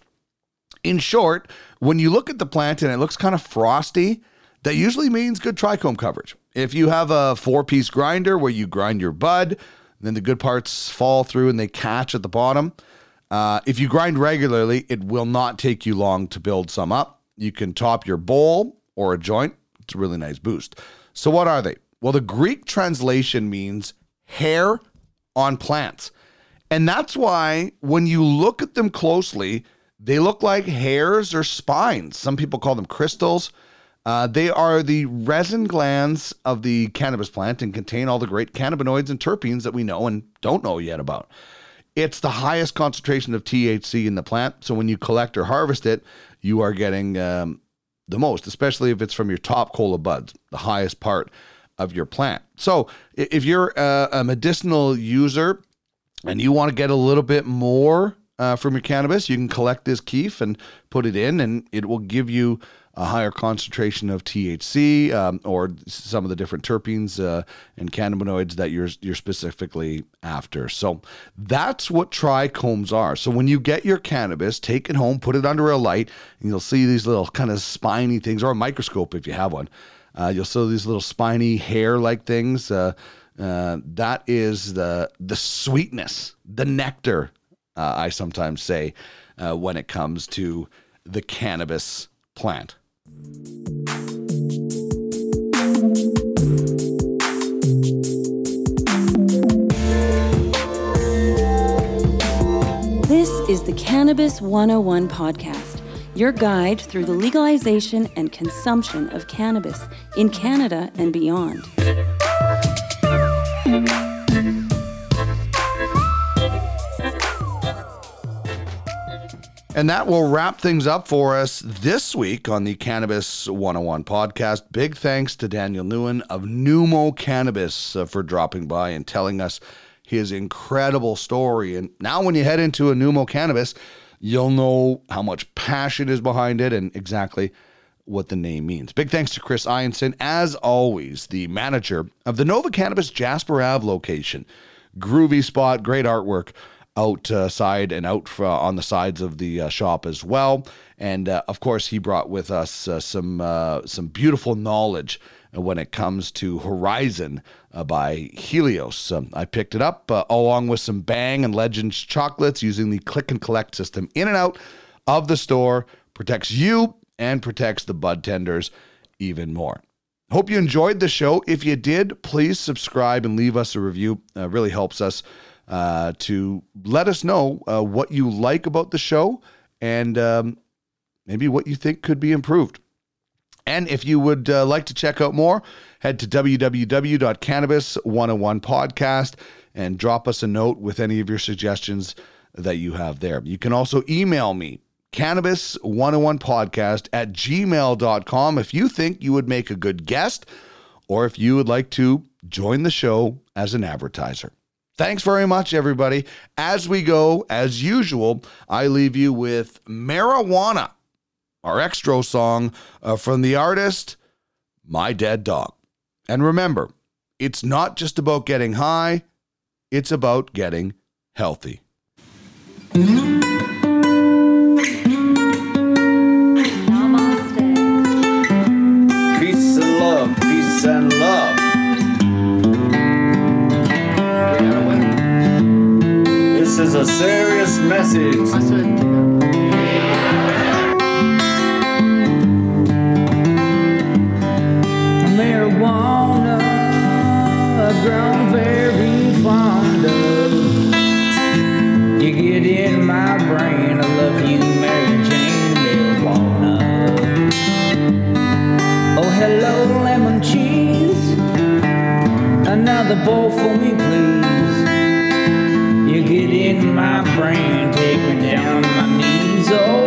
In short, when you look at the plant and it looks kind of frosty, that usually means good trichome coverage. If you have a four piece grinder where you grind your bud, then the good parts fall through and they catch at the bottom. Uh, if you grind regularly, it will not take you long to build some up. You can top your bowl or a joint. It's a really nice boost. So, what are they? Well, the Greek translation means hair on plants. And that's why when you look at them closely, they look like hairs or spines. Some people call them crystals. Uh, they are the resin glands of the cannabis plant and contain all the great cannabinoids and terpenes that we know and don't know yet about. It's the highest concentration of THC in the plant. So when you collect or harvest it, you are getting um, the most, especially if it's from your top cola buds, the highest part of your plant. So if you're a, medicinal user and you want to get a little bit more uh, from your cannabis, you can collect this kief and put it in, and it will give you a higher concentration of THC um, or some of the different terpenes uh, and cannabinoids that you're you're specifically after. So that's what trichomes are. So when you get your cannabis, take it home, put it under a light, and you'll see these little kind of spiny things, or a microscope if you have one. Uh, you'll see these little spiny hair-like things. Uh, uh, that is the the sweetness, the nectar. Uh, I sometimes say uh, when it comes to the cannabis plant. This is the Cannabis 101 podcast, your guide through the legalization and consumption of cannabis in Canada and beyond. And that will wrap things up for us this week on the Cannabis 101 podcast. Big thanks to Daniel Nguyen of Numo Cannabis uh, for dropping by and telling us his incredible story. And now, when you head into a Numo Cannabis, you'll know how much passion is behind it and exactly what the name means. Big thanks to Chris Ianson, as always, the manager of the Nova Cannabis Jasper Ave location. Groovy spot, great artwork outside and out on the sides of the uh, shop as well. And uh, of course, he brought with us uh, some uh, some beautiful knowledge when it comes to Horizon uh, by Helios. Um, I picked it up uh, along with some Bhang and Legends chocolates using the click and collect system in and out of the store. Protects you and protects the bud tenders even more. Hope you enjoyed the show. If you did, please subscribe and leave us a review. Uh, really helps us uh, to let us know uh, what you like about the show and um, maybe what you think could be improved. And if you would uh, like to check out more, head to www.cannabis101podcast and drop us a note with any of your suggestions that you have there. You can also email me, cannabis101podcast at gmail.com, if you think you would make a good guest or if you would like to join the show as an advertiser. Thanks very much, everybody. As we go, as usual, I leave you with Marijuana, our extra song uh, from the artist My Dead Dog. And remember, it's not just about getting high, it's about getting healthy. Peace and love, peace and love. This is a serious message. I've grown very fond of. You get in my brain, I love you, Mary Jane Marijuana. Oh, hello, lemon cheese. Another bowl for me, please. You get in my brain, take me down to my knees. Oh,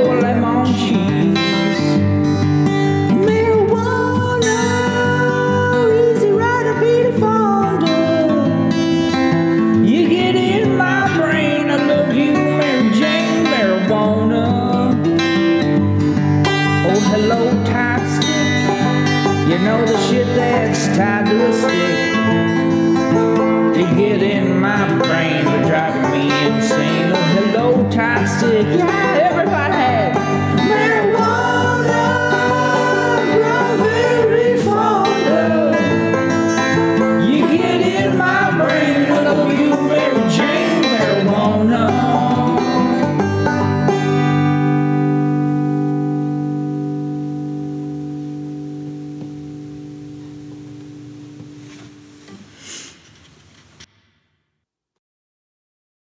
to get in my brain, you're driving me insane. Oh, hello, stick. Yeah,